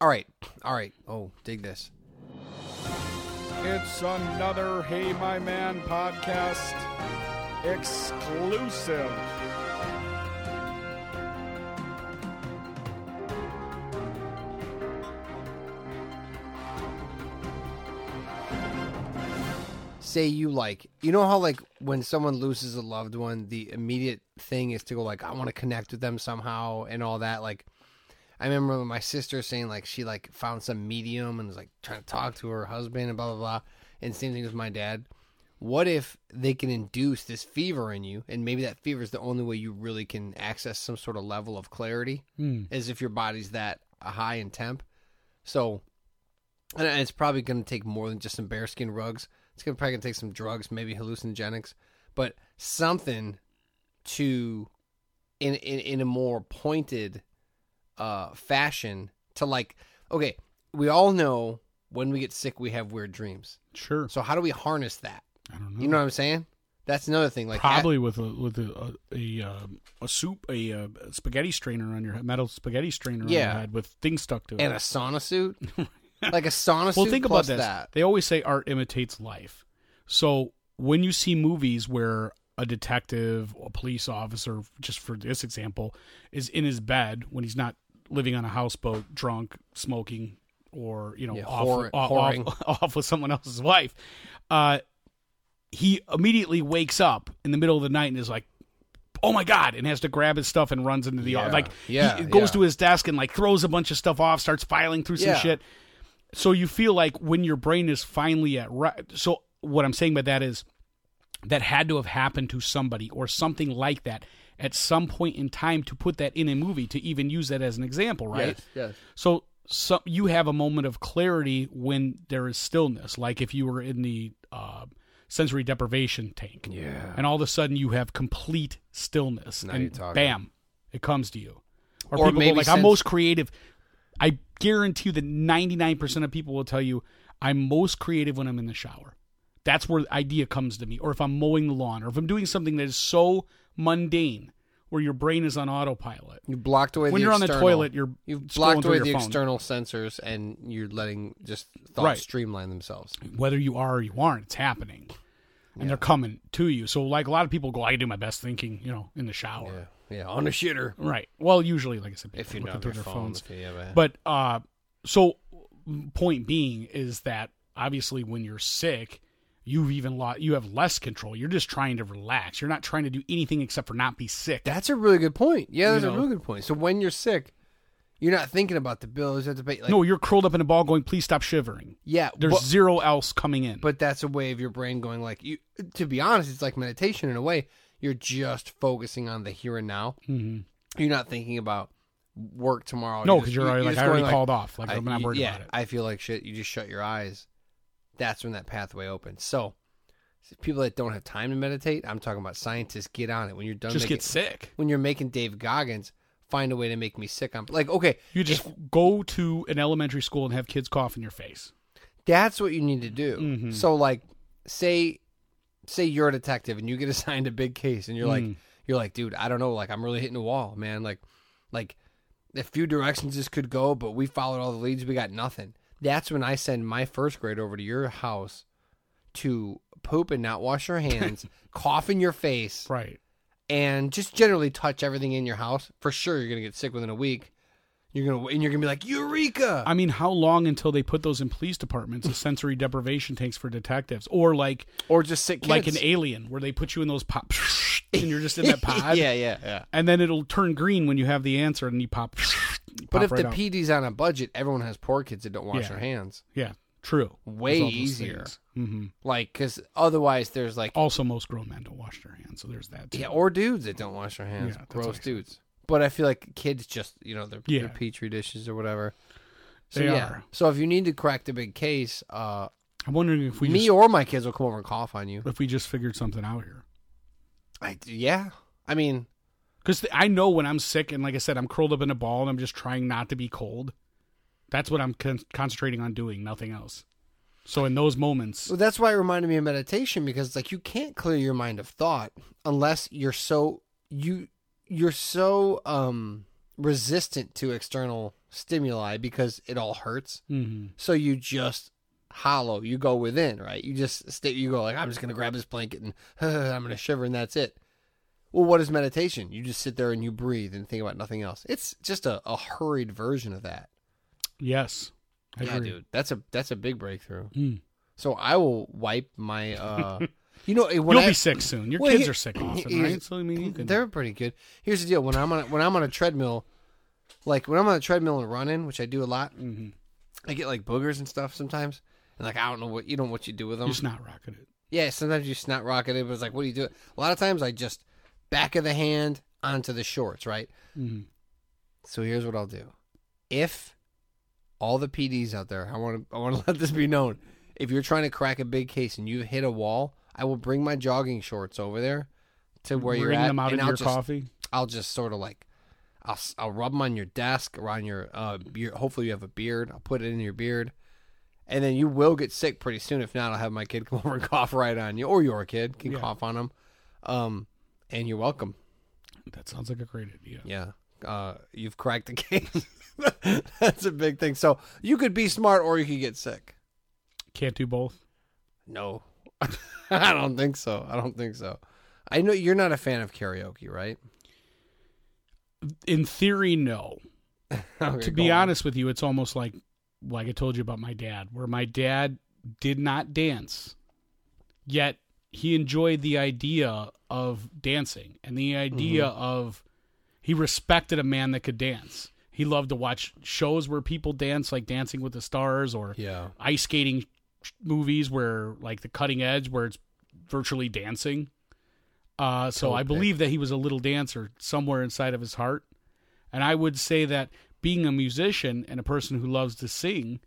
all right, all right. Oh, dig this.
It's another Hey My Man podcast exclusive.
Say you like you know how like when someone loses a loved one the immediate thing is to go like i want to connect with them somehow and all that like i remember my sister saying like she like found some medium and was like trying to talk to her husband and blah blah blah and same thing with my dad what if they can induce this fever in you and maybe that fever is the only way you really can access some sort of level of clarity
Hmm.
as if your body's that high in temp so and it's probably going to take more than just some bearskin rugs. It's gonna probably going to take some drugs, maybe hallucinogenics, but something to in in, in a more pointed uh, fashion to like. Okay, we all know when we get sick, we have weird dreams.
Sure.
So how do we harness that?
I don't know.
You know what I'm saying? That's another thing. Like
Probably with a with a a, a, um, a soup a, uh spaghetti strainer on your head, metal spaghetti strainer on
Yeah.
your head with things stuck to it.
and a sauna suit, like a sauna
well, think about this.
That.
They always say art imitates life. So when you see movies where a detective, a police officer, just for this example, is in his bed when he's not living on a houseboat, drunk, smoking, or you know,
Yeah,
off,
whore-
off, off, off with someone else's wife, uh, he immediately wakes up in the middle of the night and is like, "Oh my god!" and has to grab his stuff and runs into the
Yeah.
like
Yeah,
he goes
yeah.
to his desk and like throws a bunch of stuff off, starts filing through some shit. So you feel like when your brain is finally at right. So what I'm saying by that is that had to have happened to somebody or something like that at some point in time to put that in a movie to even use that as an example, right?
Yes, yes.
So, so you have a moment of clarity when there is stillness, like if you were in the uh, sensory deprivation tank,
Yeah.
and all of a sudden you have complete stillness,
Now
and bam, it comes to you. Or,
Or
people
maybe
go like, "I'm most creative." I guarantee you that 99% of people will tell you, "I'm most creative when I'm in the shower." That's where the idea comes to me, or if I'm mowing the lawn, or if I'm doing something that is so mundane, where your brain is on autopilot.
You blocked away
When
the
you're on the toilet, you're
You've blocked away the
phone.
external sensors, and you're letting just thoughts
Right.
streamline themselves.
whether you are or you aren't, it's happening. And they're coming to you. So like a lot of people go, I do my best thinking, you know, in the shower.
Yeah, yeah, on a shitter.
Right. Well, usually, like I said,
If
people
you're
looking
not
through their
phone,
phones.
if you have
But uh so point being is that obviously when you're sick, you've even lost you have less control. You're just trying to relax. You're not trying to do anything except for not be sick.
that's a really good point. Yeah, that's
You
a really good point. So when you're sick, you're not thinking about the bills. You have to pay. Like,
no, you're curled up in a ball going, please stop shivering.
yeah,
There's
but,
zero else coming in.
but that's a way of your brain going like you. To be honest, it's like meditation in a way. You're just focusing on the here and now.
Mhm.
You're not thinking about work tomorrow.
no, because you're already like I already
going
called off. Like
I-
I'm not worried
yeah,
about it.
I feel like shit. You just shut your eyes. That's when that pathway opens. So, people that don't have time to meditate, I'm talking about scientists. Get on it when you're done.
Just
making,
get sick.
when you're making Dave Goggins. Find a way to make me sick. I'm like, okay,
You just go to an elementary school and have kids cough in your face.
that's what you need to do.
Mhm.
So, like, say, say you're a detective and you get assigned a big case, and you're like,
Mm.
you're like, dude, I don't know, like, I'm really hitting a wall, man. Like, like, a few directions this could go, but we followed all the leads, we got nothing. That's when I send my first grade over to your house to poop and not wash your hands, cough in your face,
Right.
and just generally touch everything in your house. For sure, you're gonna get sick within a week. You're gonna and you're gonna be like Eureka.
I mean, how long until they put those in police departments, the sensory deprivation tanks for detectives, or like
or just sick kids.
like an alien where they put you in those pop and you're just in that pod,
yeah, yeah, yeah.
and then it'll turn green when you have the answer and you pop. you
But
pop
if
right
the
out.
PD's on a budget, everyone has poor kids that don't wash
Yeah.
their hands.
yeah, true,
Way
There's all those
easier.
things. Mhm.
Like, because otherwise, there's like,
Also, most grown men don't wash their hands, so there's that. Too.
yeah, or dudes that don't wash their hands.
Yeah,
Gross
what I
dudes. But I feel like kids just you know they're,
Yeah.
they're petri dishes or whatever. So
They
yeah.
are.
So if you need to crack the big case, uh,
I'm wondering if we
me
just,
or my kids will come over and cough on you.
if we just figured something out here.
I, yeah. I mean,
Because I know when I'm sick, and like I said, I'm curled up in a ball, and I'm just trying not to be cold. That's what I'm con- concentrating on doing, nothing else. So in those moments,
well, that's why it reminded me of meditation because it's like you can't clear your mind of thought unless you're so you you're so um resistant to external stimuli because it all hurts.
Mhm.
So you just hollow. You go within, right? You just stay. You go like, I'm just gonna grab this blanket and I'm gonna shiver, and that's it. Well, what is meditation? You just sit there and you breathe and think about nothing else. It's just a, a hurried version of that.
yes, I
yeah,
agree.
dude, that's a that's a big breakthrough.
Mm.
So I will wipe my. uh You know, when
You'll
I,
be sick soon. Your
Well,
kids
he-
are sick often,
here's-
right? So I mean, you can.
They're pretty good. Here's the deal: when I'm on a, when I'm on a treadmill, like when I'm on a treadmill and running, which I do a lot,
Mhm.
I get like boogers and stuff sometimes, and like I don't know what you don't know what you do with them.
You're just not rocking it.
Yeah, sometimes you snot rocket it, but it's like, what do you do? A lot of times I just back of the hand onto the shorts, right?
Mhm.
So here's what I'll do. If all the PDs out there, I want to I want to let this be known. If you're trying to crack a big case and you hit a wall, I will bring my jogging shorts over there to where you're at,
them out
and
into
I'll
your
just
coffee.
I'll just sort of like I'll I'll rub them on your desk or on your uh beard. Hopefully you have a beard. I'll put it in your beard. And then you will get sick pretty soon. If not, I'll have my kid come over and cough right on you, or your kid can
Yeah.
cough on them. Um, and you're welcome.
That sounds like a great idea.
Yeah. Uh, you've cracked the case. That's a big thing. So you could be smart or you could get sick.
Can't do both.
No, I don't think so. I don't think so. I know you're not a fan of karaoke, right?
In theory, no.
Okay,
to be
on.
honest with you, it's almost like like I told you about my dad, where my dad did not dance, yet he enjoyed the idea of dancing and the idea
Mm-hmm.
of he respected a man that could dance. He loved to watch shows where people dance, like Dancing with the Stars or
Yeah.
ice skating movies where like the cutting edge where it's virtually dancing. Uh, so
Cool
I believe that he was a little dancer somewhere inside of his heart. And I would say that being a musician and a person who loves to sing,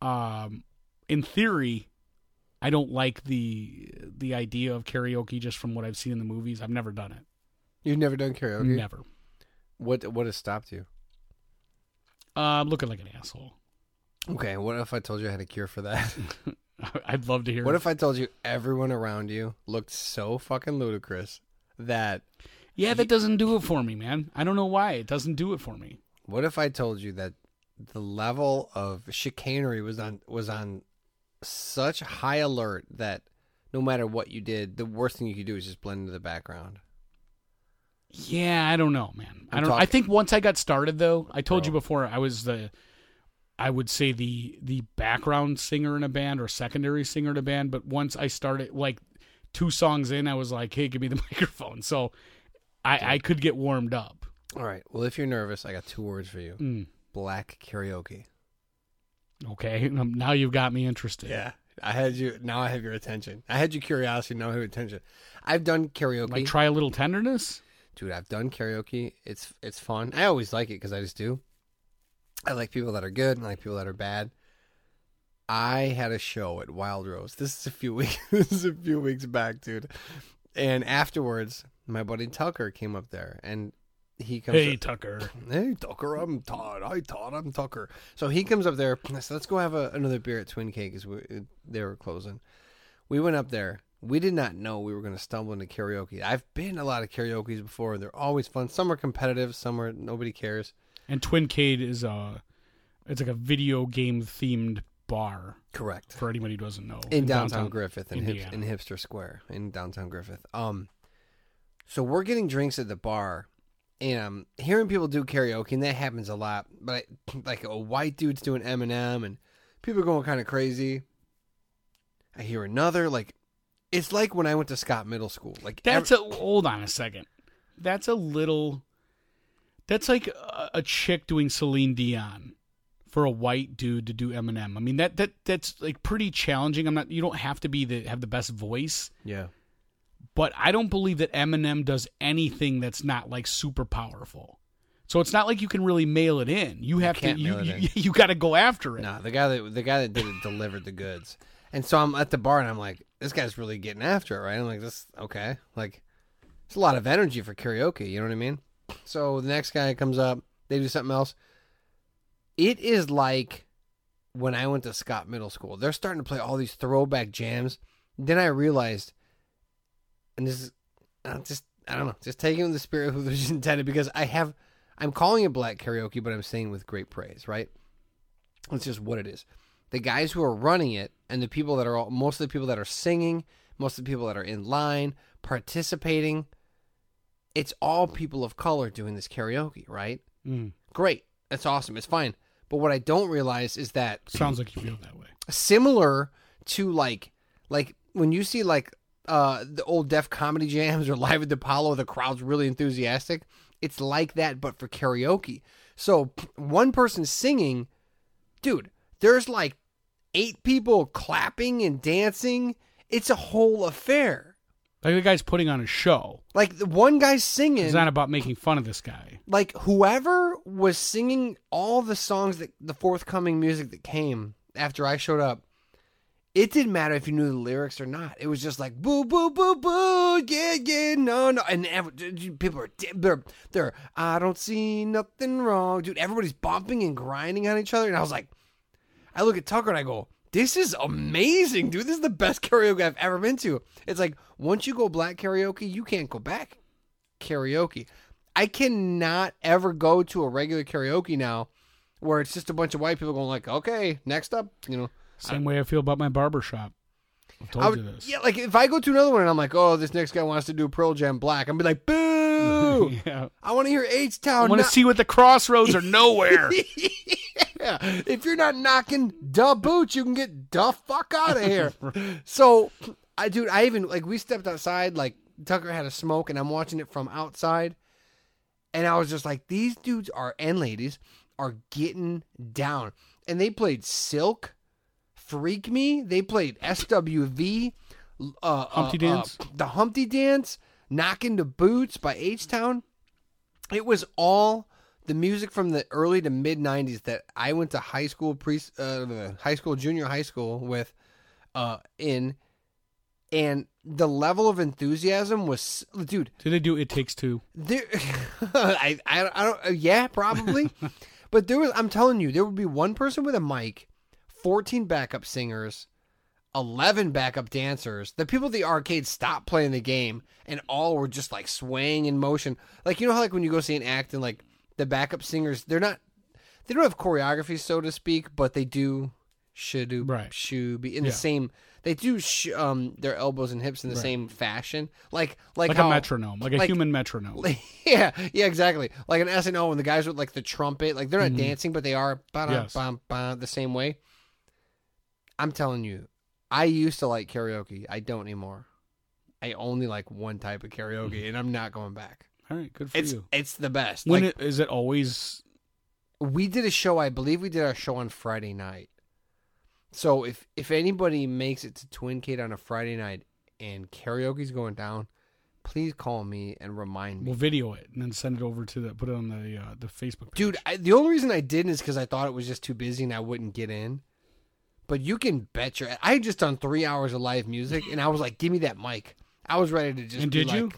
um, in theory, I don't like the the idea of karaoke just from what I've seen in the movies. I've never done it.
You've never done karaoke.
Never.
What What has stopped you?
Uh, I'm looking like an asshole.
Okay. What if I told you I had a cure for that?
I'd love to hear.
what if I told you everyone around you looked so fucking ludicrous that?
yeah, that doesn't do it for me, man. I don't know why it doesn't do it for me.
What if I told you that the level of chicanery was on was on such high alert that no matter what you did, the worst thing you could do is just blend into the background.
Yeah, I don't know, man. I
I'm
don't. I
talking-
think once I got started, though, I told you
oh.
before, I was the, I would say the the background singer in a band or secondary singer in a band. But once I started, like two songs in, I was like, "Hey, give me the microphone." So, I I could get warmed up.
All right. Well, if you're nervous, I got two words for you:
Mm,
black karaoke.
okay, um, now you've got me interested.
Yeah. I had you. Now I have your attention. I had your curiosity. Now I have your attention. I've done karaoke.
Like try a little tenderness.
dude i've done karaoke it's it's fun i always like it because i just do i like people that are good and i like people that are bad i had a show at wild rose this is a few weeks this is a few weeks back dude and afterwards my buddy tucker came up there and he comes
Hey,
up,
Tucker.
hey tucker i'm todd hi todd i'm tucker so he comes up there and I said let's go have a, another beer at Twincade because they were closing we went up there. We did not know we were going to stumble into karaoke. I've been a lot of karaoke's before. They're always fun. Some are competitive. Some are nobody cares.
And Twincade is a, it's like a video game themed bar
Correct.
for anybody who doesn't know
In downtown, Griffith, in, hip, in Hipster Square, in downtown Griffith. Um, so we're getting drinks at the bar, and I'm hearing people do karaoke, and that happens a lot. But I, like a white dude's doing Eminem, and people are going kind of crazy. I hear another like, it's like when I went to Scott Middle School. Like
That's a hold on a second. That's a little. That's like a, a chick doing Celine Dion for a white dude to do Eminem. I mean that that that's like pretty challenging. I'm not. You don't have to be the have the best voice,
yeah.
but I don't believe that Eminem does anything that's not like super powerful. So it's not like you can really mail it in. You have
can't
to you you, you got to go after it.
No, the guy that the guy that did it delivered the goods. And so I'm at the bar and I'm like, this guy's really getting after it, right? I'm like, this okay. Like it's a lot of energy for karaoke, you know what I mean? So the next guy comes up, they do something else. It is like when I went to Scott Middle School. They're starting to play all these throwback jams. Then I realized and this is uh, just I don't know, just taking the spirit of was intended because I have I'm calling it black karaoke, but I'm saying with great praise, right? It's just what it is. The guys who are running it and the people that are all, most of the people that are singing, most of the people that are in line participating, it's all people of color doing this karaoke, right?
Mm.
Great, that's awesome. It's fine. But what I don't realize is that
Sounds like you feel that way.
similar to like like when you see like uh the old deaf comedy jams or live at the Apollo, the crowd's really enthusiastic. It's like that, but for karaoke. So one person singing, dude, there's like eight people clapping and dancing. It's a whole affair.
Like the guy's putting on a show.
Like the one guy singing,
It's not about making fun of this guy.
like whoever was singing all the songs that the forthcoming music that came after I showed up, it didn't matter if you knew the lyrics or not. It was just like boo boo boo boo, yeah yeah no no, and ev- dude, people are they're they're I don't see nothing wrong, dude. Everybody's bumping and grinding on each other, and I was like, I look at Tucker and I go. This is amazing, dude. This is the best karaoke I've ever been to. It's like once you go black karaoke, you can't go back karaoke. I cannot ever go to a regular karaoke now where it's just a bunch of white people going like, okay, next up, you know.
Same way I feel about my barber shop. I've told
I
you this.
yeah, like if I go to another one and I'm like, oh, this next guy wants to do Pearl Jam Black, I'm be like, boo!
yeah.
I want to hear H
I
Town.
I want to see what the crossroads are nowhere.
yeah. If you're not knocking duh boots, you can get the fuck out of here. so, I dude, I even like we stepped outside. Like Tucker had a smoke, and I'm watching it from outside, and I was just like, these dudes are and ladies are getting down, and they played Silk, Freak Me. They played SWV, uh,
Humpty
uh, uh,
Dance?
the Humpty Dance, Knocking the Boots by H Town. It was all the music from the early to mid '90s that I went to high school, pre, uh, high school, junior high school with, uh, in, and the level of enthusiasm was, dude.
Did they do It Takes Two?
There, I, I, I don't. uh, Yeah, probably. but there was. I'm telling you, there would be one person with a mic, 14 backup singers, 11 backup dancers. The people at the arcade stopped playing the game, and all were just like swaying in motion. Like you know how like when you go see an act and like the backup singers, they're not. They don't have choreography, so to speak, but they do should do
Right.
should be in
Yeah.
the same. They do sh- um their elbows and hips in the
Right.
same fashion, like like,
Like
how,
a metronome, like a
like-
human metronome.
yeah, yeah, exactly. Like an SNL and the guys with like the trumpet, like they're not dancing, but they are ba
Yes.
the same way. I'm telling you, I used to like karaoke. I don't anymore. I only like one type of karaoke, and I'm not going back.
All right, good for
It's
you.
it's the best.
When
like
it, is it always?
we did a show, I believe we did our show on Friday night. So if if anybody makes it to Twincade on a Friday night and karaoke's going down, please call me and remind me.
We'll video it and then send it over to the put it on the uh, the Facebook. Page.
Dude, I, the only reason I didn't is because I thought it was just too busy and I wouldn't get in. But you can bet your. I had just done three hours of live music and I was like, give me that mic. I was ready to just.
And
be
did you?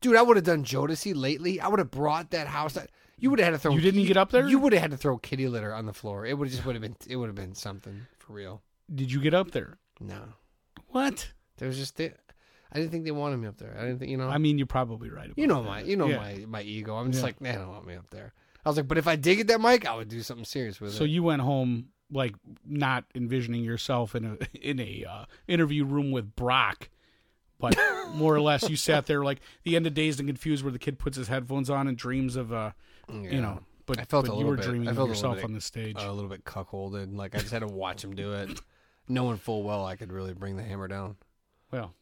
Dude, I would have done Jodeci lately. I would have brought that house. That, you would have had to throw.
You didn't get up there?
You would have had to throw kitty litter on the floor. It would just would have been. It would have been something for real.
Did you get up there?
No,
What?
there was just. I didn't think they wanted me up there. I didn't think you know.
I mean, you're probably right. About
you know
that.
my. You know
Yeah.
my my ego. I'm just
Yeah.
like, they don't want me up there. I was like, but if I did get that mic, I would do something serious with
So
it.
So you went home like not envisioning yourself in a in a uh, interview room with Brock, but more or less you sat there like the end of Dazed and Confused, where the kid puts his headphones on and dreams of uh, you know. But,
I felt
but you were
bit-
dreaming
I felt little
yourself
bit,
on the stage.
a little bit cuckolded. Like I just had to watch him do it, knowing full well I could really bring the hammer down
well,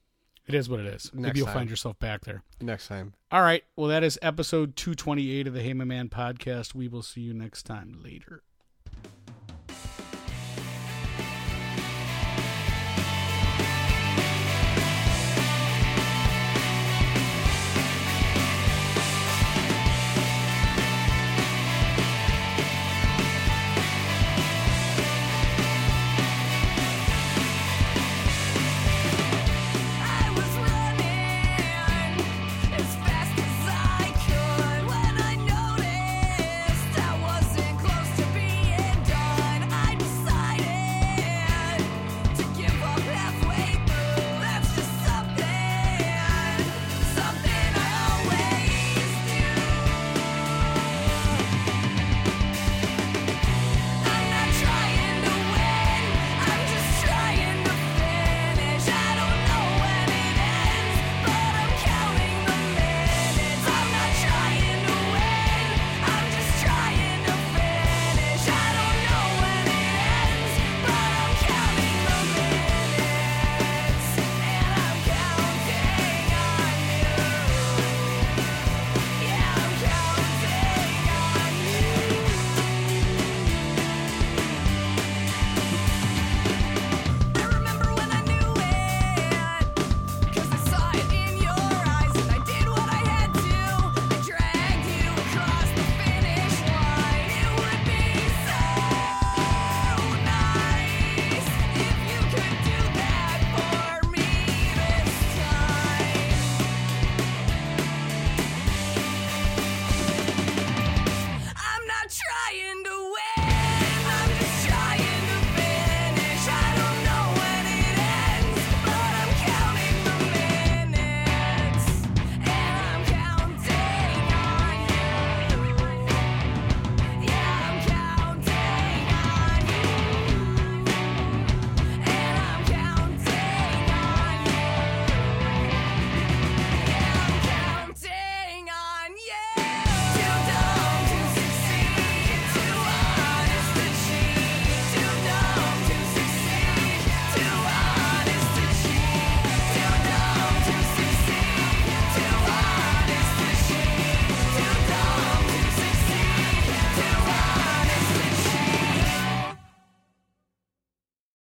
it is what it is. Maybe you'll
time.
find yourself back there.
next time.
All right. Well, that is episode 228 of the Hey My Man podcast. We will see you next time. Later.